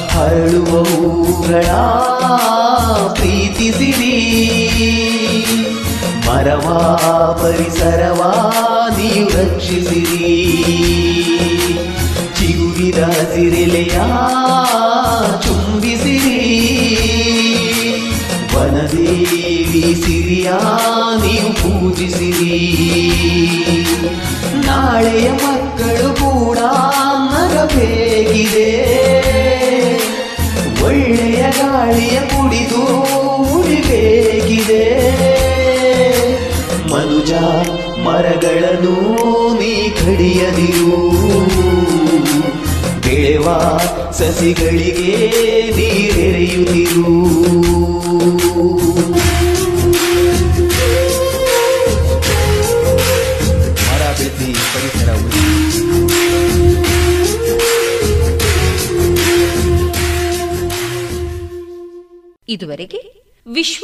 ಹರಳುವ ಹೂಗಳ ಪ್ರೀತಿಸಿರಿ. ಮರವ ಪರಿಸರವ ನೀವು ರಕ್ಷಿಸಿರಿ. ಚಿಗುರಿದ ಹಸಿರೆಲೆಯ ಚುಂಬಿಸಿರಿ ವನದೇವಿ ಸಿರಿಯ ನೀವು ಪೂಜಿಸಿರಿ. ನಾಳೆಯ ಮಕ್ಕಳು ಕೂಡ ನಗಬೇಕಿದೆ ಒಳ್ಳೆಯ ಗಾಳಿಯ ಕುಡಿದು ಉಳಿಬೇಕಿದೆ ಮನುಜ ಮರಗಳನ್ನು ನೀ ಕಡಿಯದಿರು. ಬೆಳೆವ ಸಸಿಗಳಿಗೆ ನೀರೆರೆಯುತ್ತಿರು.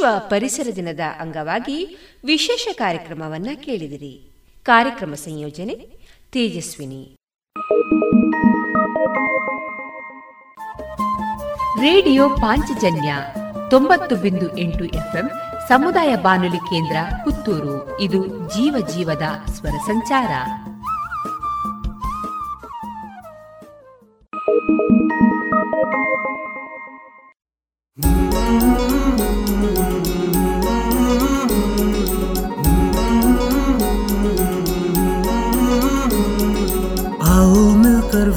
ವಿಶ್ವ ಪರಿಸರ ದಿನದ ಅಂಗವಾಗಿ ವಿಶೇಷ ಕಾರ್ಯಕ್ರಮವನ್ನ ಕೇಳಿದಿರಿ. ಕಾರ್ಯಕ್ರಮ ಸಂಯೋಜನೆ ತೇಜಸ್ವಿನಿ. ರೇಡಿಯೋ ಪಾಂಚಜನ್ಯ ತೊಂಬತ್ತು ಬಿಂದು ಎಂಟು ಎಫ್ಎಂ ಸಮುದಾಯ ಬಾನುಲಿ ಕೇಂದ್ರ ಪುತ್ತೂರು. ಇದು ಜೀವ ಜೀವದ ಸ್ವರ ಸಂಚಾರ. आओ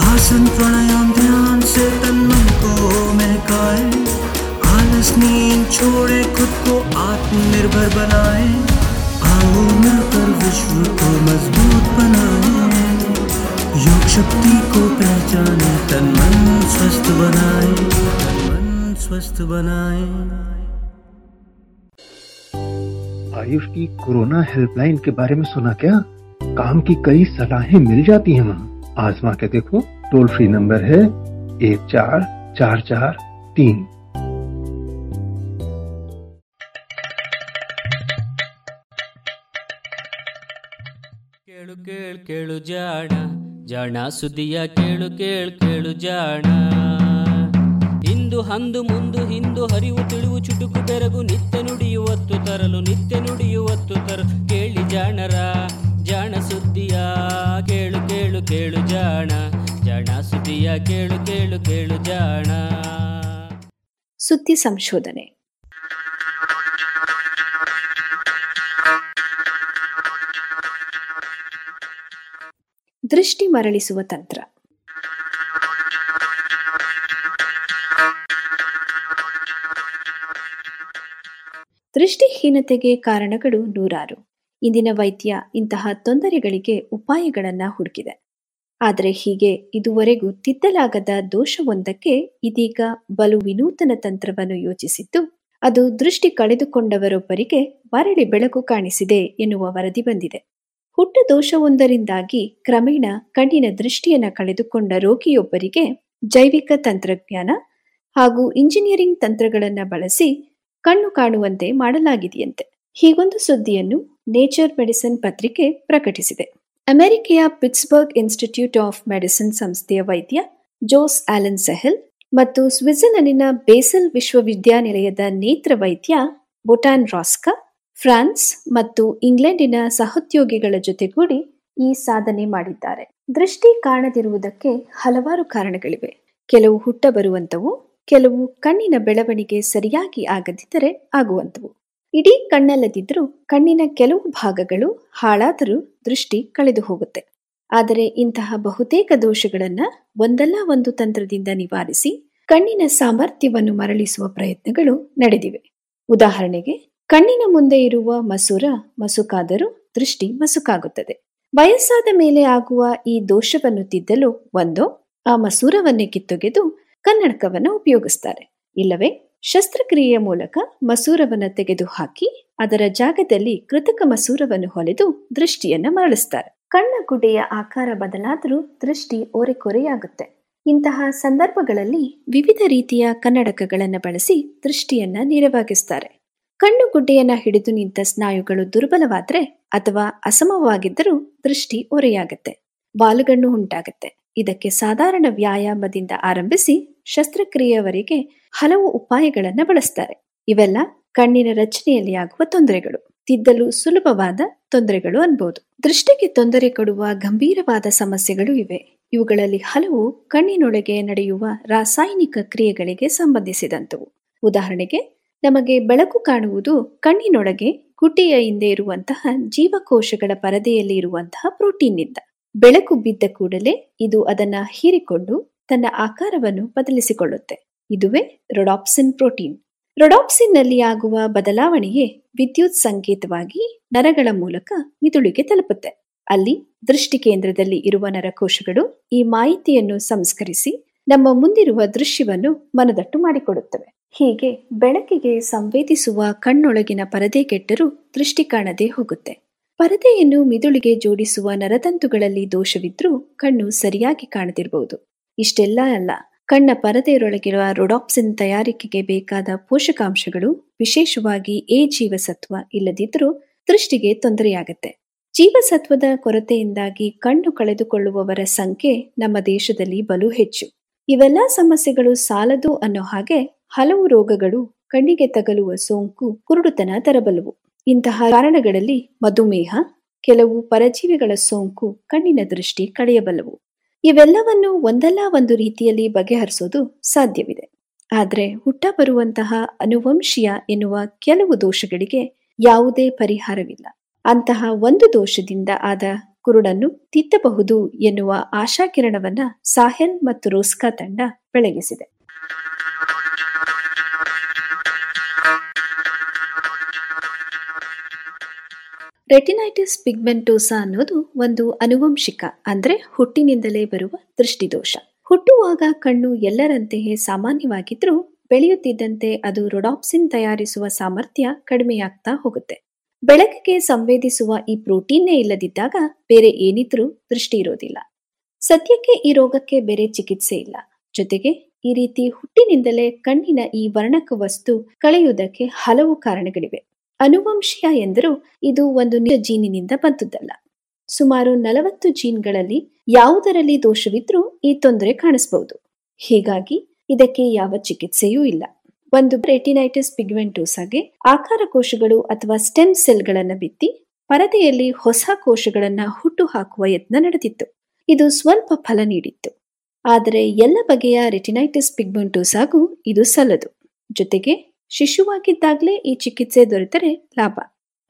आसन प्राणायाम ध्यान से तन मन को महकाए आलस, नींद छोड़े, खुद को आत्मनिर्भर बनाए। आओ मिलकर विश्व को मज़बूत बनाए। योग शक्ति को पहचाने, तन मन स्वस्थ बनाए। तन मन स्वस्थ बनाए। आयुष की कोरोना हेल्पलाइन के बारे में सुना क्या? काम की कई सलाहें मिल जाती हैं वहाँ। आजमा के देखो टोल फ्री नंबर है एक चार चार चार तीन ಕೇಳು ಕೇಳು ಕೇಳು ಜಾಣ ಜಾಣ ಸುದ್ದಿಯ ಕೇಳು ಕೇಳು ಕೇಳು ಜಾಣ ಇಂದು ಹಂದು ಮುಂದು ಹಿಂದು ಹರಿವು ತಿಳಿವು ಚುಟುಕು ಬೆರಗು ನಿತ್ಯ ನುಡಿಯುವತ್ತು ತರಲು ನಿತ್ಯ ನುಡಿಯುವತ್ತು ತರಲು ಕೇಳಿ ಜಾಣರ ಜಾಣ ಸುದ್ದಿಯ ಕೇಳು ಕೇಳು ಕೇಳು ಜಾಣ ಜಾಣ ಸುದ್ದಿಯ ಕೇಳು ಕೇಳು ಕೇಳು ಜಾಣ. ಸುದ್ದಿ ಸಂಶೋಧನೆ. ದೃಷ್ಟಿ ಮರಳಿಸುವ ತಂತ್ರ. ದೃಷ್ಟಿಹೀನತೆಗೆ ಕಾರಣಗಳು ನೂರಾರು. ಇಂದಿನ ವೈದ್ಯ ಇಂತಹ ತೊಂದರೆಗಳಿಗೆ ಉಪಾಯಗಳನ್ನು ಹುಡುಕಿದೆ. ಆದರೆ ಹೀಗೆ ಇದುವರೆಗೂ ತಿದ್ದಲಾಗದ ದೋಷವೊಂದಕ್ಕೆ ಇದೀಗ ಬಲು ವಿನೂತನ ತಂತ್ರವನ್ನು ಯೋಚಿಸಿದ್ದು, ಅದು ದೃಷ್ಟಿ ಕಳೆದುಕೊಂಡವರೊಬ್ಬರಿಗೆ ಮರಳಿ ಬೆಳಕು ಕಾಣಿಸಿದೆ ಎನ್ನುವ ವರದಿ ಬಂದಿದೆ. ಹುಟ್ಟ ದೋಷವೊಂದರಿಂದಾಗಿ ಕ್ರಮೇಣ ಕಣ್ಣಿನ ದೃಷ್ಟಿಯನ್ನು ಕಳೆದುಕೊಂಡ ರೋಗಿಯೊಬ್ಬರಿಗೆ ಜೈವಿಕ ತಂತ್ರಜ್ಞಾನ ಹಾಗೂ ಇಂಜಿನಿಯರಿಂಗ್ ತಂತ್ರಗಳನ್ನು ಬಳಸಿ ಕಣ್ಣು ಕಾಣುವಂತೆ ಮಾಡಲಾಗಿದೆಯಂತೆ. ಹೀಗೊಂದು ಸುದ್ದಿಯನ್ನು ನೇಚರ್ ಮೆಡಿಸಿನ್ ಪತ್ರಿಕೆ ಪ್ರಕಟಿಸಿದೆ. ಅಮೆರಿಕೆಯ ಪಿಟ್ಸ್ಬರ್ಗ್ ಇನ್ಸ್ಟಿಟ್ಯೂಟ್ ಆಫ್ ಮೆಡಿಸಿನ್ ಸಂಸ್ಥೆಯ ವೈದ್ಯ ಜೋಸ್ ಆಲನ್ ಸೆಹೆಲ್ ಮತ್ತು ಸ್ವಿಟ್ಜರ್ಲೆಂಡಿನ ಬೇಸಲ್ ವಿಶ್ವವಿದ್ಯಾನಿಲಯದ ನೇತ್ರ ವೈದ್ಯ ಬೊಟಾನ್ ರಾಸ್ಕಾ, ಫ್ರಾನ್ಸ್ ಮತ್ತು ಇಂಗ್ಲೆಂಡಿನ ಸಹೋದ್ಯೋಗಿಗಳ ಜೊತೆಗೂಡಿ ಈ ಸಾಧನೆ ಮಾಡಿದ್ದಾರೆ. ದೃಷ್ಟಿ ಕಾಣದಿರುವುದಕ್ಕೆ ಹಲವಾರು ಕಾರಣಗಳಿವೆ. ಕೆಲವು ಹುಟ್ಟ ಬರುವಂಥವು ಕೆಲವು ಕಣ್ಣಿನ ಬೆಳವಣಿಗೆ ಸರಿಯಾಗಿ ಆಗದಿದ್ದರೆ ಆಗುವಂತವು ಇಡೀ ಕಣ್ಣಲ್ಲದಿದ್ದರೂ ಕಣ್ಣಿನ ಕೆಲವು ಭಾಗಗಳು ಹಾಳಾದರೂ ದೃಷ್ಟಿ ಕಳೆದು ಹೋಗುತ್ತೆ. ಆದರೆ ಇಂತಹ ಬಹುತೇಕ ದೋಷಗಳನ್ನು ಒಂದಲ್ಲ ಒಂದು ತಂತ್ರದಿಂದ ನಿವಾರಿಸಿ ಕಣ್ಣಿನ ಸಾಮರ್ಥ್ಯವನ್ನು ಮರಳಿಸುವ ಪ್ರಯತ್ನಗಳು ನಡೆದಿವೆ. ಉದಾಹರಣೆಗೆ, ಕಣ್ಣಿನ ಮುಂದೆ ಇರುವ ಮಸೂರ ಮಸುಕಾದರೂ ದೃಷ್ಟಿ ಮಸುಕಾಗುತ್ತದೆ. ವಯಸ್ಸಾದ ಮೇಲೆ ಆಗುವ ಈ ದೋಷವನ್ನು ತಿದ್ದಲು ಒಂದೋ, ಆ ಮಸೂರವನ್ನೇ ಕಿತ್ತೊಗೆದು ಕನ್ನಡಕವನ್ನು ಉಪಯೋಗಿಸ್ತಾರೆ. ಇಲ್ಲವೇ? ಶಸ್ತ್ರಕ್ರಿಯೆಯ ಮೂಲಕ ಮಸೂರವನ್ನು ತೆಗೆದುಹಾಕಿ ಅದರ ಜಾಗದಲ್ಲಿ ಕೃತಕ ಮಸೂರವನ್ನು ಹೊಲೆದು ದೃಷ್ಟಿಯನ್ನ ಮರಳಿಸ್ತಾರೆ. ಕಣ್ಣ ಗುಡ್ಡೆಯ ಆಕಾರ ಬದಲಾದರೂ ದೃಷ್ಟಿ ಓರೆಕೊರೆಯಾಗುತ್ತೆ. ಇಂತಹ ಸಂದರ್ಭಗಳಲ್ಲಿ ವಿವಿಧ ರೀತಿಯ ಕನ್ನಡಕಗಳನ್ನು ಬಳಸಿ ದೃಷ್ಟಿಯನ್ನ ನೆರವಾಗಿಸ್ತಾರೆ. ಕಣ್ಣು ಗುಡ್ಡೆಯನ್ನ ಹಿಡಿದು ನಿಂತ ಸ್ನಾಯುಗಳು ದುರ್ಬಲವಾದ್ರೆ ಅಥವಾ ಅಸಮವಾಗಿದ್ದರೂ ದೃಷ್ಟಿ ಒರೆಯಾಗತ್ತೆ ಬಾಲುಗಣ್ಣು ಉಂಟಾಗುತ್ತೆ. ಇದಕ್ಕೆ ಸಾಧಾರಣ ವ್ಯಾಯಾಮದಿಂದ ಆರಂಭಿಸಿ ಶಸ್ತ್ರಕ್ರಿಯೆಯವರೆಗೆ ಹಲವು ಉಪಾಯಗಳನ್ನು ಬಳಸ್ತಾರೆ. ಇವೆಲ್ಲ ಕಣ್ಣಿನ ರಚನೆಯಲ್ಲಿ ಆಗುವ ತೊಂದರೆಗಳು. ತಿದ್ದಲು ಸುಲಭವಾದ ತೊಂದರೆಗಳು ಅನ್ಬೋದು. ದೃಷ್ಟಿಗೆ ತೊಂದರೆ ಕೊಡುವ ಗಂಭೀರವಾದ ಸಮಸ್ಯೆಗಳು ಇವೆ. ಇವುಗಳಲ್ಲಿ ಹಲವು ಕಣ್ಣಿನೊಳಗೆ ನಡೆಯುವ ರಾಸಾಯನಿಕ ಕ್ರಿಯೆಗಳಿಗೆ ಸಂಬಂಧಿಸಿದಂತವು. ಉದಾಹರಣೆಗೆ, ನಮಗೆ ಬೆಳಕು ಕಾಣುವುದು ಕಣ್ಣಿನೊಳಗೆ ಗುಟಿಯ ಹಿಂದೆ ಇರುವಂತಹ ಜೀವಕೋಶಗಳ ಪರದೆಯಲ್ಲಿ ಇರುವಂತಹ ಪ್ರೋಟೀನ್ನಿಂದ. ಬೆಳಕು ಬಿದ್ದ ಕೂಡಲೇ ಇದು ಅದನ್ನ ಹೀರಿಕೊಂಡು ತನ್ನ ಆಕಾರವನ್ನು ಬದಲಿಸಿಕೊಳ್ಳುತ್ತೆ. ಇದುವೇ ರೊಡಾಪ್ಸಿನ್ ಪ್ರೋಟೀನ್ ರೊಡಾಪ್ಸಿನ್ನಲ್ಲಿ ಆಗುವ ಬದಲಾವಣೆಯೇ ವಿದ್ಯುತ್ ಸಂಕೇತವಾಗಿ ನರಗಳ ಮೂಲಕ ಮಿದುಳಿಗೆ ತಲುಪುತ್ತೆ. ಅಲ್ಲಿ ದೃಷ್ಟಿ ಕೇಂದ್ರದಲ್ಲಿ ಇರುವ ನರಕೋಶಗಳು ಈ ಮಾಹಿತಿಯನ್ನು ಸಂಸ್ಕರಿಸಿ ನಮ್ಮ ಮುಂದಿರುವ ದೃಶ್ಯವನ್ನು ಮನದಟ್ಟು ಮಾಡಿಕೊಡುತ್ತವೆ. ಹೀಗೆ ಬೆಳಕಿಗೆ ಸಂವೇದಿಸುವ ಕಣ್ಣೊಳಗಿನ ಪರದೆ ಕೆಟ್ಟರೂ ದೃಷ್ಟಿ ಕಾಣದೆ ಹೋಗುತ್ತೆ. ಪರದೆಯನ್ನು ಮಿದುಳಿಗೆ ಜೋಡಿಸುವ ನರತಂತುಗಳಲ್ಲಿ ದೋಷವಿದ್ರೂ ಕಣ್ಣು ಸರಿಯಾಗಿ ಕಾಣದಿರಬಹುದು ಇಷ್ಟೆಲ್ಲ ಅಲ್ಲ. ಕಣ್ಣ ಪರದೆಯರೊಳಗಿರುವ ರೊಡಾಪ್ಸಿನ್ ತಯಾರಿಕೆಗೆ ಬೇಕಾದ ಪೋಷಕಾಂಶಗಳು ವಿಶೇಷವಾಗಿ ಎ ಜೀವಸತ್ವ ಇಲ್ಲದಿದ್ರೂ ದೃಷ್ಟಿಗೆ ತೊಂದರೆಯಾಗತ್ತೆ. ಜೀವಸತ್ವದ ಕೊರತೆಯಿಂದಾಗಿ ಕಣ್ಣು ಕಳೆದುಕೊಳ್ಳುವವರ ಸಂಖ್ಯೆ ನಮ್ಮ ದೇಶದಲ್ಲಿ ಬಲು ಹೆಚ್ಚು. ಇವೆಲ್ಲ ಸಮಸ್ಯೆಗಳು ಸಾಲದು ಅನ್ನೋ ಹಾಗೆ ಹಲವು ರೋಗಗಳು ಕಣ್ಣಿಗೆ ತಗಲುವ ಸೋಂಕು, ಕುರುಡುತನ ತರಬಲ್ಲವು. ಇಂತಹ ಕಾರಣಗಳಲ್ಲಿ ಮಧುಮೇಹ, ಕೆಲವು ಪರಜೀವಿಗಳ ಸೋಂಕು ಕಣ್ಣಿನ ದೃಷ್ಟಿ ಕಳೆಯಬಲ್ಲವು. ಇವೆಲ್ಲವನ್ನು ಒಂದಲ್ಲ ಒಂದು ರೀತಿಯಲ್ಲಿ ಬಗೆಹರಿಸೋದು ಸಾಧ್ಯವಿದೆ. ಆದರೆ ಹುಟ್ಟ ಬರುವಂತಹ ಅನುವಂಶೀಯ ಎನ್ನುವ ಕೆಲವು ದೋಷಗಳಿಗೆ ಯಾವುದೇ ಪರಿಹಾರವಿಲ್ಲ. ಅಂತಹ ಒಂದು ದೋಷದಿಂದ ಆದ ಕುರುಡನ್ನು ತಿದ್ದಬಹುದು ಎನ್ನುವ ಆಶಾಕಿರಣವನ್ನ ಸಾಹೆಲ್ ಮತ್ತು ರೋಸ್ಕಾ ತಂಡ ಬೆಳಗಿಸಿದೆ. ರೆಟಿನೈಟಿಸ್ ಪಿಗ್ಮೆಂಟೋಸಾ ಅನ್ನೋದು ಒಂದು ಅನುವಂಶಿಕ, ಅಂದ್ರೆ ಹುಟ್ಟಿನಿಂದಲೇ ಬರುವ ದೃಷ್ಟಿದೋಷ. ಹುಟ್ಟುವಾಗ ಕಣ್ಣು ಎಲ್ಲರಂತೆಯೇ ಸಾಮಾನ್ಯವಾಗಿದ್ರೂ ಬೆಳೆಯುತ್ತಿದ್ದಂತೆ ಅದು ರೊಡಾಪ್ಸಿನ್ ತಯಾರಿಸುವ ಸಾಮರ್ಥ್ಯ ಕಡಿಮೆಯಾಗ್ತಾ ಹೋಗುತ್ತೆ. ಬೆಳಕಿಗೆ ಸಂವೇದಿಸುವ ಈ ಪ್ರೋಟೀನ್ನೇ ಇಲ್ಲದಿದ್ದಾಗ ಬೇರೆ ಏನಿದ್ರೂ ದೃಷ್ಟಿ ಇರೋದಿಲ್ಲ. ಸದ್ಯಕ್ಕೆ ಈ ರೋಗಕ್ಕೆ ಬೇರೆ ಚಿಕಿತ್ಸೆ ಇಲ್ಲ. ಜೊತೆಗೆ ಈ ರೀತಿ ಹುಟ್ಟಿನಿಂದಲೇ ಕಣ್ಣಿನ ಈ ವರ್ಣಕ ವಸ್ತು ಕಳೆಯುವುದಕ್ಕೆ ಹಲವು ಕಾರಣಗಳಿವೆ. ಅನುವಂಶೀಯ ಎಂದರೂ ಇದು ಒಂದು ಜೀನಿನಿಂದ ಬಂದದ್ದಲ್ಲ. ಸುಮಾರು ನಲವತ್ತು ಜೀನ್ಗಳಲ್ಲಿ ಯಾವುದರಲ್ಲಿ ದೋಷವಿದ್ರೂ ಈ ತೊಂದರೆ ಕಾಣಿಸಬಹುದು ಹೀಗಾಗಿ ಇದಕ್ಕೆ ಯಾವ ಚಿಕಿತ್ಸೆಯೂ ಇಲ್ಲ. ಒಂದು ರೆಟಿನೈಟಿಸ್ ಪಿಗ್ಮೆಂಟೋಸಾಗೆ ಆಕಾರ ಕೋಶಗಳು ಅಥವಾ ಸ್ಟೆಮ್ ಸೆಲ್ಗಳನ್ನು ಬಿತ್ತಿ ಪರದೆಯಲ್ಲಿ ಹೊಸ ಕೋಶಗಳನ್ನು ಹುಟ್ಟು ಹಾಕುವ ಯತ್ನ ನಡೆದಿತ್ತು. ಇದು ಸ್ವಲ್ಪ ಫಲ ನೀಡಿತ್ತು. ಆದರೆ ಎಲ್ಲ ಬಗೆಯ ರೆಟಿನೈಟಿಸ್ ಪಿಗ್ಮೆಂಟೋಸಾಗೂ ಇದು ಸಲ್ಲದು. ಜೊತೆಗೆ ಶಿಶುವಾಗಿದ್ದಾಗಲೇ ಈ ಚಿಕಿತ್ಸೆ ದೊರೆತರೆ ಲಾಭ.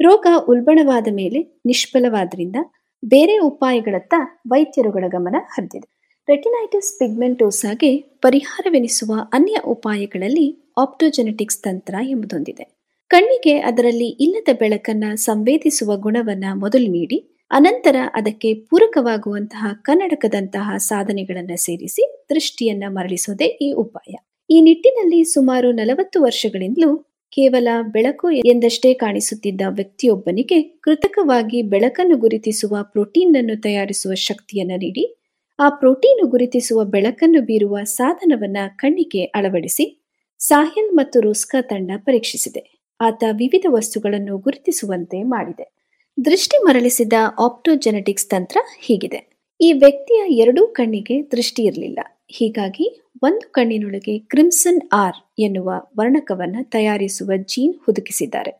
ರೋಗ ಉಲ್ಬಣವಾದ ಮೇಲೆ ನಿಷ್ಫಲವಾದ್ರಿಂದ ಬೇರೆ ಉಪಾಯಗಳತ್ತ ವೈದ್ಯರುಗಳ ಗಮನ ಹರಿದಿದೆ. ರೆಟಿನೈಟಿಸ್ ಪಿಗ್ಮೆಂಟೋಸಾಗೆ ಪರಿಹಾರವೆನಿಸುವ ಅನ್ಯ ಉಪಾಯಗಳಲ್ಲಿ ಆಪ್ಟೋಜೆನೆಟಿಕ್ಸ್ ತಂತ್ರ ಎಂಬುದೊಂದಿದೆ. ಕಣ್ಣಿಗೆ ಅದರಲ್ಲಿ ಇಲ್ಲದ ಬೆಳಕನ್ನ ಸಂವೇದಿಸುವ ಗುಣವನ್ನ ಮೊದಲು ನೀಡಿ, ಅನಂತರ ಅದಕ್ಕೆ ಪೂರಕವಾಗುವಂತಹ ಕನ್ನಡಕದಂತಹ ಸಾಧನೆಗಳನ್ನು ಸೇರಿಸಿ ದೃಷ್ಟಿಯನ್ನ ಮರಳಿಸೋದೇ ಈ ಉಪಾಯ. ಈ ನಿಟ್ಟಿನಲ್ಲಿ ಸುಮಾರು ನಲವತ್ತು ವರ್ಷಗಳಿಂದಲೂ ಕೇವಲ ಬೆಳಕು ಎಂದಷ್ಟೇ ಕಾಣಿಸುತ್ತಿದ್ದ ವ್ಯಕ್ತಿಯೊಬ್ಬನಿಗೆ ಕೃತಕವಾಗಿ ಬೆಳಕನ್ನು ಗುರುತಿಸುವ ಪ್ರೋಟೀನ್ ಅನ್ನು ತಯಾರಿಸುವ ಶಕ್ತಿಯನ್ನು ನೀಡಿ, ಆ ಪ್ರೋಟೀನು ಗುರುತಿಸುವ ಬೆಳಕನ್ನು ಬೀರುವ ಸಾಧನವನ್ನ ಕಣ್ಣಿಗೆ ಅಳವಡಿಸಿ, ಸಾಹಿಲ್ ಮತ್ತು ರೋಸ್ಕಾ ತಂಡ ಪರೀಕ್ಷಿಸಿದೆ. ಆತ ವಿವಿಧ ವಸ್ತುಗಳನ್ನು ಗುರುತಿಸುವಂತೆ ಮಾಡಿದೆ. ದೃಷ್ಟಿ ಮರಳಿಸಿದ ಆಪ್ಟೋಜೆನೆಟಿಕ್ಸ್ ತಂತ್ರ ಹೀಗಿದೆ. ಈ ವ್ಯಕ್ತಿಯ ಎರಡೂ ಕಣ್ಣಿಗೆ ದೃಷ್ಟಿ ಇರಲಿಲ್ಲ. ಹೀಗಾಗಿ ಒಂದು ಕಣ್ಣಿನೊಳಗೆ ಕ್ರಿಮ್ಸನ್ ಆರ್ ಎನ್ನುವ ವರ್ಣಕವನ್ನ ತಯಾರಿಸುವ ಜೀನ್ ಹುದುಕಿಸಿದ್ದಾರೆ.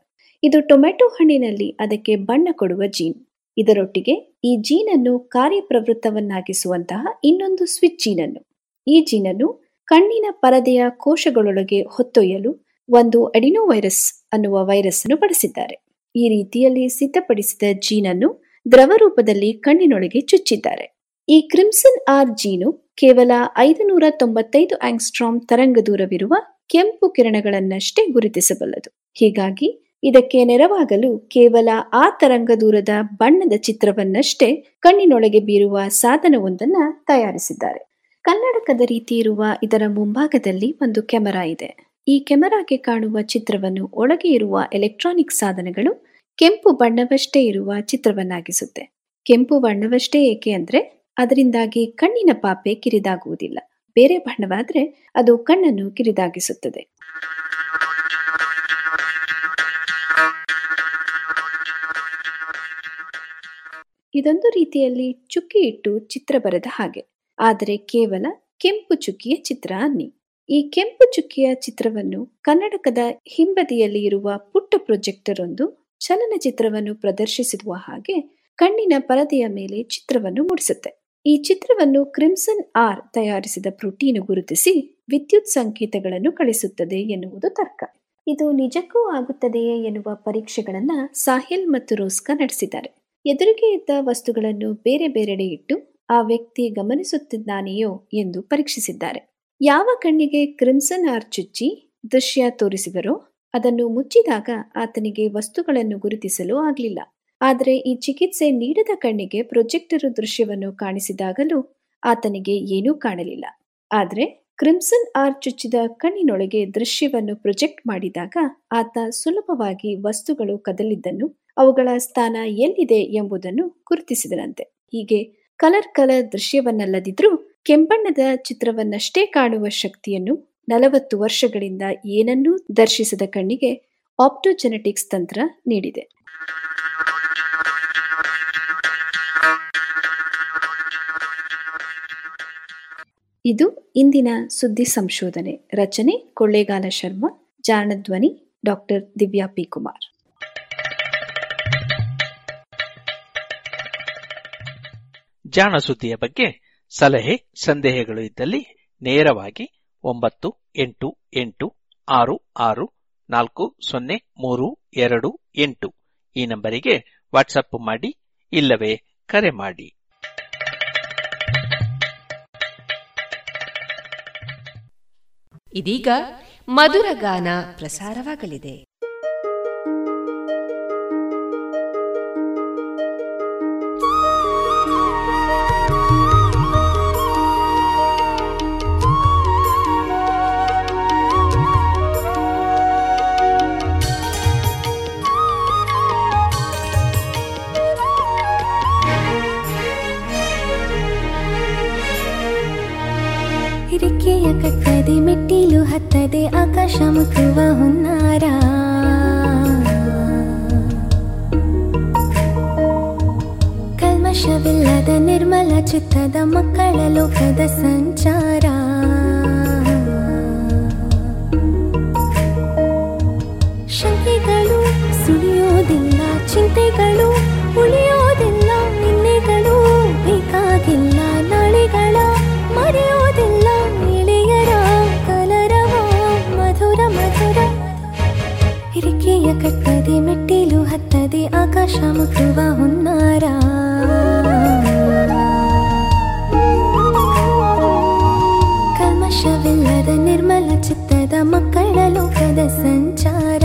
ಇದು ಟೊಮೆಟೊ ಹಣ್ಣಿನಲ್ಲಿ ಅದಕ್ಕೆ ಬಣ್ಣ ಕೊಡುವ ಜೀನ್. ಇದರೊಟ್ಟಿಗೆ ಈ ಜೀನನ್ನು ಕಾರ್ಯಪ್ರವೃತ್ತವನ್ನಾಗಿಸುವಂತಹ ಇನ್ನೊಂದು ಸ್ವಿಚ್ ಜೀನನ್ನು ಈ ಜೀನನ್ನು ಕಣ್ಣಿನ ಪರದೆಯ ಕೋಶಗಳೊಳಗೆ ಹೊತ್ತೊಯ್ಯಲು ಒಂದು ಅಡಿನೋವೈರಸ್ ಅನ್ನುವ ವೈರಸ್ ಅನ್ನು ಬಳಸಿದ್ದಾರೆ ಈ ರೀತಿಯಲ್ಲಿ ಸಿದ್ಧಪಡಿಸಿದ ಜೀನನ್ನು ದ್ರವ ರೂಪದಲ್ಲಿ ಕಣ್ಣಿನೊಳಗೆ ಚುಚ್ಚಿದ್ದಾರೆ. ಈ ಕ್ರಿಮ್ಸನ್ ಆರ್ ಜೀನು ಕೇವಲ ಐದುನೂರ ತೊಂಬತ್ತೈದು ಆಂಗ್ಸ್ಟ್ರಾಮ್ ತರಂಗ ದೂರವಿರುವ ಕೆಂಪು ಕಿರಣಗಳನ್ನಷ್ಟೇ ಗುರುತಿಸಬಲ್ಲದು. ಹೀಗಾಗಿ ಇದಕ್ಕೆ ನೆರವಾಗಲು ಕೇವಲ ಆ ತರಂಗ ದೂರದ ಬಣ್ಣದ ಚಿತ್ರವನ್ನಷ್ಟೇ ಕಣ್ಣಿನೊಳಗೆ ಬೀರುವ ಸಾಧನವೊಂದನ್ನ ತಯಾರಿಸಿದ್ದಾರೆ. ಕನ್ನಡಕದ ರೀತಿ ಇರುವ ಇದರ ಮುಂಭಾಗದಲ್ಲಿ ಒಂದು ಕ್ಯಾಮೆರಾ ಇದೆ. ಈ ಕ್ಯಾಮೆರಾಗೆ ಕಾಣುವ ಚಿತ್ರವನ್ನು ಒಳಗೆ ಇರುವ ಎಲೆಕ್ಟ್ರಾನಿಕ್ ಸಾಧನಗಳು ಕೆಂಪು ಬಣ್ಣವಷ್ಟೇ ಇರುವ ಚಿತ್ರವನ್ನಾಗಿಸುತ್ತೆ. ಕೆಂಪು ಬಣ್ಣವಷ್ಟೇ ಏಕೆ ಅಂದ್ರೆ ಅದರಿಂದಾಗಿ ಕಣ್ಣಿನ ಪಾಪೆ ಕಿರಿದಾಗುವುದಿಲ್ಲ. ಬೇರೆ ಬಣ್ಣವಾದ್ರೆ ಅದು ಕಣ್ಣನ್ನು ಕಿರಿದಾಗಿಸುತ್ತದೆ. ಇದೊಂದು ರೀತಿಯಲ್ಲಿ ಚುಕ್ಕಿ ಇಟ್ಟು ಚಿತ್ರ ಬರೆದ ಹಾಗೆ. ಆದರೆ ಕೇವಲ ಕೆಂಪು ಚುಕ್ಕಿಯ ಚಿತ್ರ ಅನ್ನಿ. ಈ ಕೆಂಪು ಚುಕ್ಕಿಯ ಚಿತ್ರವನ್ನು ಕನ್ನಡಕದ ಹಿಂಬದಿಯಲ್ಲಿ ಇರುವ ಪುಟ್ಟ ಪ್ರೊಜೆಕ್ಟರ್ ಒಂದು ಚಲನಚಿತ್ರವನ್ನು ಪ್ರದರ್ಶಿಸುವ ಹಾಗೆ ಕಣ್ಣಿನ ಪರದೆಯ ಮೇಲೆ ಚಿತ್ರವನ್ನು ಮೂಡಿಸುತ್ತೆ. ಈ ಚಿತ್ರವನ್ನು ಕ್ರಿಮ್ಸನ್ ಆರ್ ತಯಾರಿಸಿದ ಪ್ರೋಟೀನು ಗುರುತಿಸಿ ವಿದ್ಯುತ್ ಸಂಕೇತಗಳನ್ನು ಕಳಿಸುತ್ತದೆ ಎನ್ನುವುದು ತರ್ಕ. ಇದು ನಿಜಕ್ಕೂ ಆಗುತ್ತದೆಯೇ ಎನ್ನುವ ಪರೀಕ್ಷೆಗಳನ್ನ ಸಾಹಿಲ್ ಮತ್ತು ರೋಸ್ಕಾ ನಡೆಸಿದ್ದಾರೆ. ಎದುರಿಗೆ ಇದ್ದ ವಸ್ತುಗಳನ್ನು ಬೇರೆ ಬೇರೆಡೆ ಇಟ್ಟು ಆ ವ್ಯಕ್ತಿ ಗಮನಿಸುತ್ತಿದ್ದಾನೆಯೋ ಎಂದು ಪರೀಕ್ಷಿಸಿದ್ದಾರೆ. ಯಾವ ಕಣ್ಣಿಗೆ ಕ್ರಿಮ್ಸನ್ ಆರ್ ಚುಚ್ಚಿ ದೃಶ್ಯ ತೋರಿಸಿದರೋ ಅದನ್ನು ಮುಚ್ಚಿದಾಗ ಆತನಿಗೆ ವಸ್ತುಗಳನ್ನು ಗುರುತಿಸಲು ಆಗಲಿಲ್ಲ. ಆದರೆ ಈ ಚಿಕಿತ್ಸೆ ನೀಡದ ಕಣ್ಣಿಗೆ ಪ್ರೊಜೆಕ್ಟರ್ ದೃಶ್ಯವನ್ನು ಕಾಣಿಸಿದಾಗಲೂ ಆತನಿಗೆ ಏನೂ ಕಾಣಲಿಲ್ಲ. ಆದರೆ ಕ್ರಿಮ್ಸನ್ ಆರ್ ಚುಚ್ಚಿದ ಕಣ್ಣಿನೊಳಗೆ ದೃಶ್ಯವನ್ನು ಪ್ರೊಜೆಕ್ಟ್ ಮಾಡಿದಾಗ ಆತ ಸುಲಭವಾಗಿ ವಸ್ತುಗಳು ಕದಲಿದ್ದನ್ನು, ಅವುಗಳ ಸ್ಥಾನ ಎಲ್ಲಿದೆ ಎಂಬುದನ್ನು ಗುರುತಿಸಿದನಂತೆ ಹೀಗೆ ಕಲರ್ ಕಲರ್ ದೃಶ್ಯವನ್ನಲ್ಲದಿದ್ರೂ ಕೆಂಬಣ್ಣದ ಚಿತ್ರವನ್ನಷ್ಟೇ ಕಾಣುವ ಶಕ್ತಿಯನ್ನು ನಲವತ್ತು ವರ್ಷಗಳಿಂದ ಏನನ್ನೂ ದರ್ಶಿಸದ ಕಣ್ಣಿಗೆ ಆಪ್ಟೋಜೆನೆಟಿಕ್ಸ್ ತಂತ್ರ ನೀಡಿದೆ. ಇದು ಇಂದಿನ ಸುದ್ದಿ ಸಂಶೋಧನೆ. ರಚನೆ ಕೊಳ್ಳೇಗಾಲ ಶರ್ಮಾ, ಜಾಣಧ್ವನಿ ಡಾಕ್ಟರ್ ದಿವ್ಯಾ ಪಿ. ಕುಮಾರ್. ಜಾಣ ಸುದ್ದಿಯ ಬಗ್ಗೆ ಸಲಹೆ, ಸಂದೇಹಗಳು ಇದ್ದಲ್ಲಿ ನೇರವಾಗಿ ಒಂಬತ್ತು ಎಂಟು ಎಂಟು ಆರು ಆರು ನಾಲ್ಕು ಸೊನ್ನೆ ಮೂರು ಎರಡು ಎಂಟು ಈ ನಂಬರಿಗೆ ವಾಟ್ಸಪ್ ಮಾಡಿ ಇಲ್ಲವೇ ಕರೆ ಮಾಡಿ. ಇದೀಗ ಮಧುರ ಗಾನ ಪ್ರಸಾರವಾಗಲಿದೆ. ಮುಟ್ಟುವ ಹುನ್ನಾರ. ಕಲ್ಮಶವಿಲ್ಲದ ನಿರ್ಮಲ ಚಿತ್ತದ ಮಕ್ಕಳ ಲೋಕದ ಸಂಚಾರ. ಶಂಕೆಗಳು ಸುಳಿಯೋದಿಲ್ಲ ಚಿಂತೆಗಳು ಉಳಿಯೋದಿಲ್ಲ ಕಟ್ಟದೆ ಮೆಟ್ಟಿಲು ಹತ್ತದೆ ಆಕಾಶ ಮುಟ್ಟುವ ಹುನ್ನಾರ ಕಲ್ಮಶವಿಲ್ಲದ ನಿರ್ಮಲ ಚಿತ್ತದ ಮಕ್ಕಳ ಲೋಕದ ಸಂಚಾರ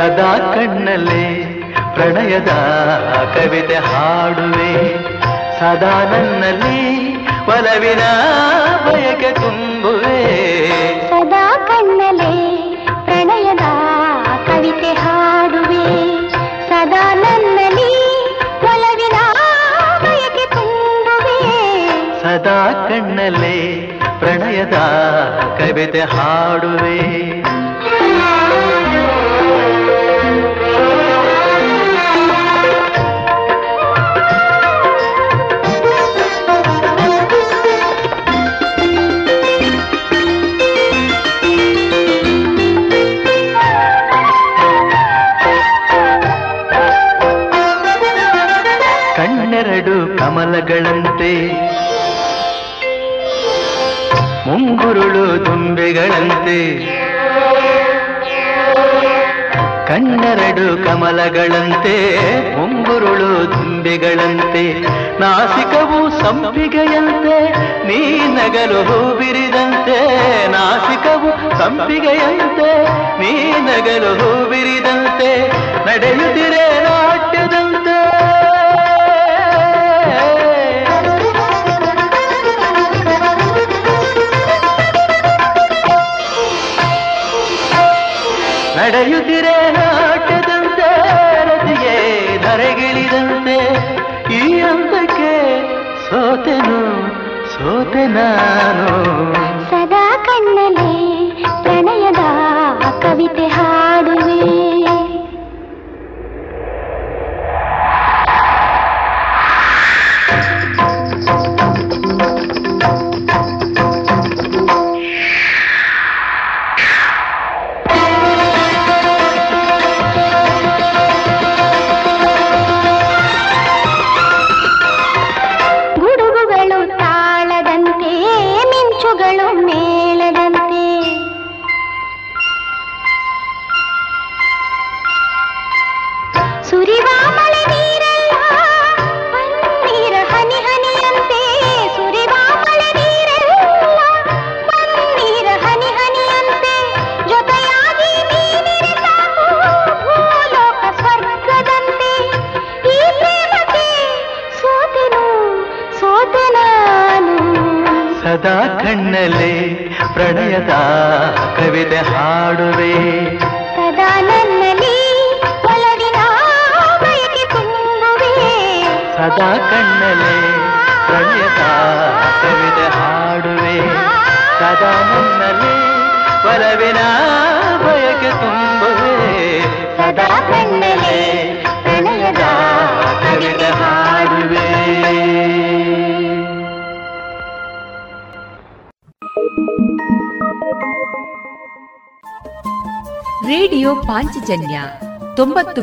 ಸದಾ ಕಣ್ಣಲ್ಲೇ ಪ್ರಣಯದ ಕವಿತೆ ಹಾಡುವೆ. ಸದಾ ನನ್ನಲ್ಲಿ ಒಲವಿನ ಬಯಕೆ ತುಂಬುವೆ. ಸದಾ ಕಣ್ಣಲ್ಲಿ ಪ್ರಣಯದ ಕವಿತೆ ಹಾಡುವೆ. ಸದಾ ನನ್ನಲ್ಲಿ ಒಲವಿನ ಬಯಕೆ ತುಂಬುವೆ. ಸದಾ ಕಣ್ಣಲ್ಲಿ ಪ್ರಣಯದ ಕವಿತೆ ಹಾಡುವೆ. ಮುಂಗುರುಳು ತುಂಬೆಗಳಂತೆ ಕಣ್ಣೆರಡು ಕಮಲಗಳಂತೆ, ಮುಂಗುರುಳು ತುಂಬೆಗಳಂತೆ ನಾಸಿಕವು ಸಂಪಿಗೆಯಂತೆ, ನೀ ನಗಲು ಹೂಬಿರಿದಂತೆ ನಾಸಿಕವು ಸಂಪಿಗೆಯಂತೆ, ನೀ ನಗಲು ಹೂ ಬಿರಿದಂತೆ ನಡೆಯುತ್ತಿರೆ ನಾಟ್ಯದಂತೆ. ನಡೆಯುತ್ತಿರೆ ನಾಟದಂತೆ ರತಿಗೆ ಧರೆಗಿಳಿದಂತೆ. ಈ ಹಂತಕ್ಕೆ ಸೋತೆನು ಸೋತೆ ನಾನು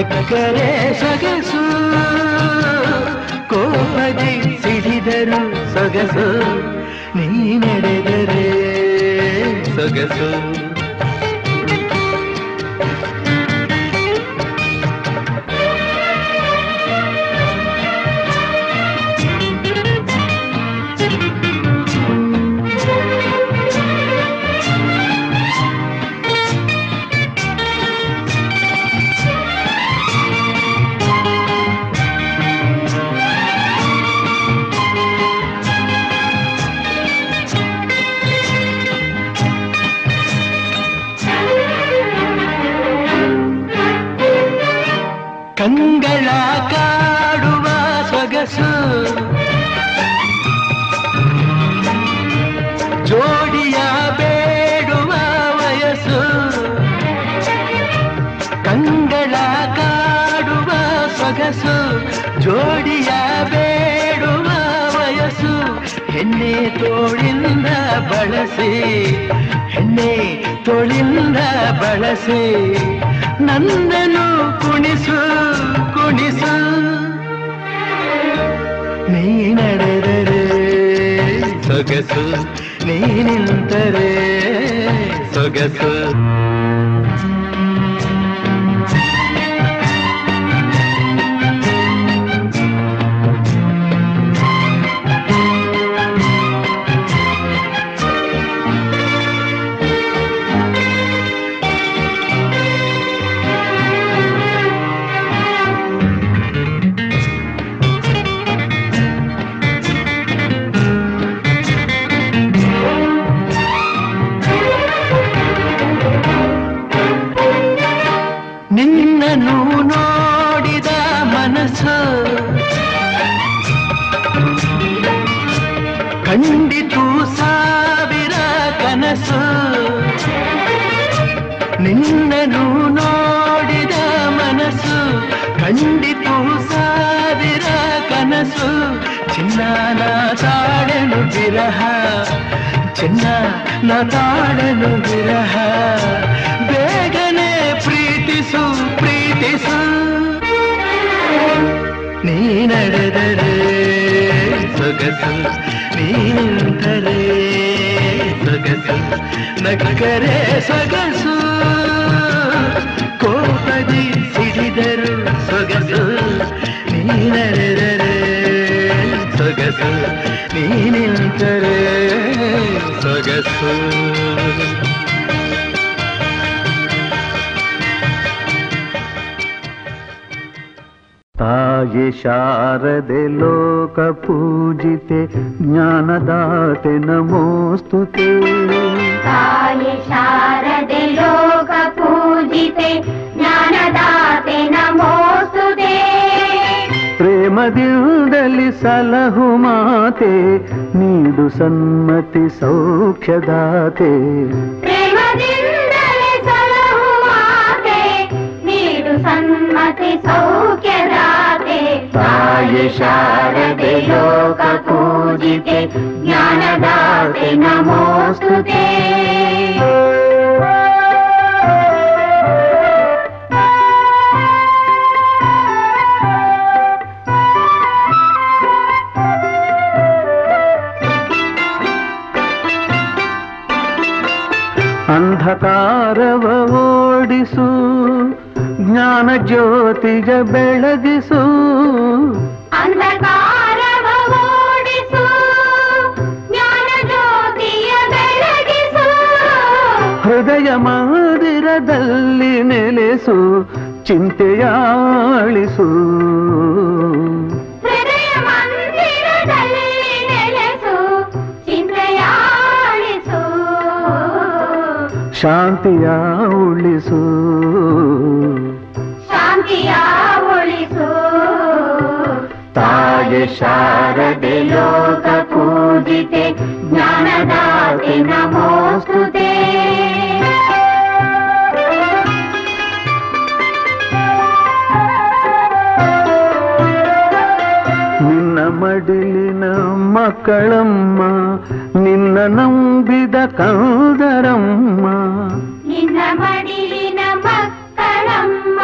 ನಕ್ಕರೆ ಸೊಗಸು ಕೋಪದಿ ಸಿಡಿದರು ಸೊಗಸು ನೀ ನಡೆದರೆ ಸೊಗಸು ಕಂಗಳ ಕಾಡುವ ಸೊಗಸು, ಜೋಡಿಯ ಬೇಡುವ ವಯಸ್ಸು, ಹೆಣ್ಣೆ ತೋಳಿಂದ ಬಳಸಿ, ಹೆಣ್ಣೆ ತೋಳಿಂದ ಬಳಸಿ, ನಂದನು ಕುಣಿಸು ಕುಣಿಸು. ನೀ ನಡೆದರೆ ಸೊಗಸು, ನೀ ನಿಂತರೆ ಸೊಗಸು. ನ ತಾಡಲು ವಿರಹ ಬೇಗನೆ ಪ್ರೀತಿಸು ಪ್ರೀತಿಸು ನೀ ನಡೆದರೆ ಸೊಗಸು ನೀ ನಿಂತರೆ ಸೊಗಸು ನಕ್ಕರೆ ಸೊಗಸು ಕೋಪದಿ ಸಿಡಿದರು ಸೊಗಸು ನೀ ನಡೆದರೆ ಸೊಗಸು ನೀ ನಿಂತರೆ ಸೊಗಸು ತಾಯಿ ಶಾರದೆ ಲೋಕ ಪೂಜಿತೆ ಜ್ಞಾನದಾತೆ ನಮೋಸ್ತುತೆ ತಾಯಿ ಶಾರದೆ ಲೋಕ ಪೂಜಿತೆ ಜ್ಞಾನದಾತೆ ನಮೋಸ್ತುತೆ ಪ್ರೇಮದಿಂದಲಿ ಸಲಹು ಮಾತೆ ನೀಡು ಸನ್ಮತಿ ಸೌಖ್ಯದಾತೆ ಪ್ರೇಮದಿಂದಲೇ ಸಲಹು ಮಾತೆ ನೀಡು ಸನ್ಮತಿ ಸೌಖ್ಯದಾತೆ ತಾಯಿ ಶಾರದೆ ಲೋಕ ಪೂಜಿತೆ ಜ್ಞಾನದಾತೆ ನಮೋಸ್ತುತೆ ಅಂಧಕಾರವ ಓಡಿಸು ಜ್ಞಾನ ಜ್ಯೋತಿಗ ಬೆಳಗಿಸು. ಹೃದಯ ಮಂದಿರದಲ್ಲಿ ನೆಲೆಸು ಚಿಂತೆಯಾಳಿಸು. ಶಾಂತಿಯ ಉಳಿಸು ಶಾಂತಿಯ ಉಳಿಸು ತಾಯಿ ಶಾರದೆ ಲೋಕ ಪೂಜಿತೆ ಜ್ಞಾನದಾತೆ ನಮೋಸ್ತುತೆ ನಿನ್ನ ಮಡಿಲಿನ ಮಕ್ಕಳಮ್ಮ ನಿನ್ನ ನಂಬಿದ ಕಂದರಮ್ಮ ನಿನ್ನ ಮಡಿಲಿನ ಮಕ್ಕಳಮ್ಮ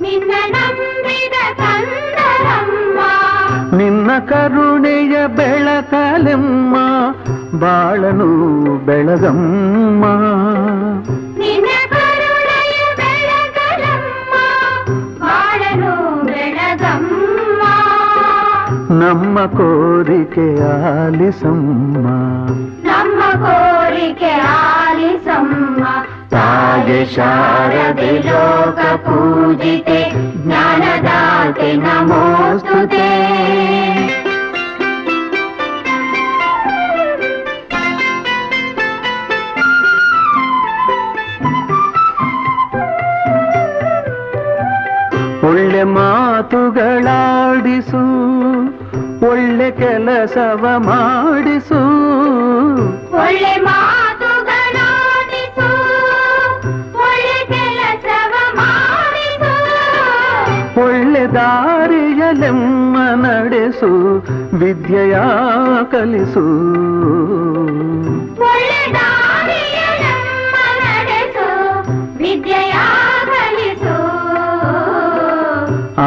ನಿನ್ನ ನಂಬಿದ ಕಂದರಮ್ಮ ನಿನ್ನ ಕರುಣೆಯ ಬೆಳಕಲೆಮ್ಮ ಬಾಳನು ಬೆಳಗಮ್ಮ ನಮ್ಮ ಕೋರಿಕೆ ಆಲಿಸಮ್ಮ ನಮ್ಮ ಕೋರಿಕೆ ಆಲಿಸಮ್ಮ ತಾಯಿ ಶಾರದೆ ಲೋಕ ಪೂಜಿತೆ ಜ್ಞಾನದಾತೆ ನಮೋಸ್ತುತೆ ಒಳ್ಳೆ ಮಾತುಗಳಾಡಿಸು ಒಳ್ಳೆ ಕೆಲಸವ ಮಾಡಿಸು ಒಳ್ಳೆ ಮಾತುಗಳಾಡಿಸು ಒಳ್ಳೆ ಕೆಲಸವ ಮಾಡಿಸು ಒಳ್ಳೆ ದಾರಿಯಲೆಮ್ಮ ನಡೆಸು ವಿದ್ಯೆಯ ಕಲಿಸು ಒಳ್ಳೆ ದಾರಿಯಲೆಮ್ಮ ನಡೆಸು ವಿದ್ಯೆಯ ಕಲಿಸು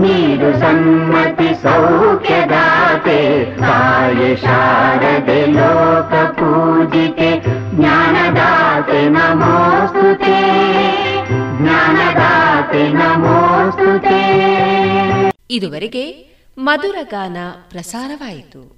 ನೀಡು ಸಮ್ಮತಿ ಸೌಖ್ಯದಾತೆ ತಾಯಿ ಶಾರದೆ ಲೋಕ ಪೂಜಿತೆ, ಜ್ಞಾನದಾತೆ ನಮೋಸ್ತುತೆ ಜ್ಞಾನದಾತೆ ನಮೋಸ್ತುತೆ. ಇದುವರೆಗೆ ಮಧುರ ಗಾನ ಪ್ರಸಾರವಾಯಿತು.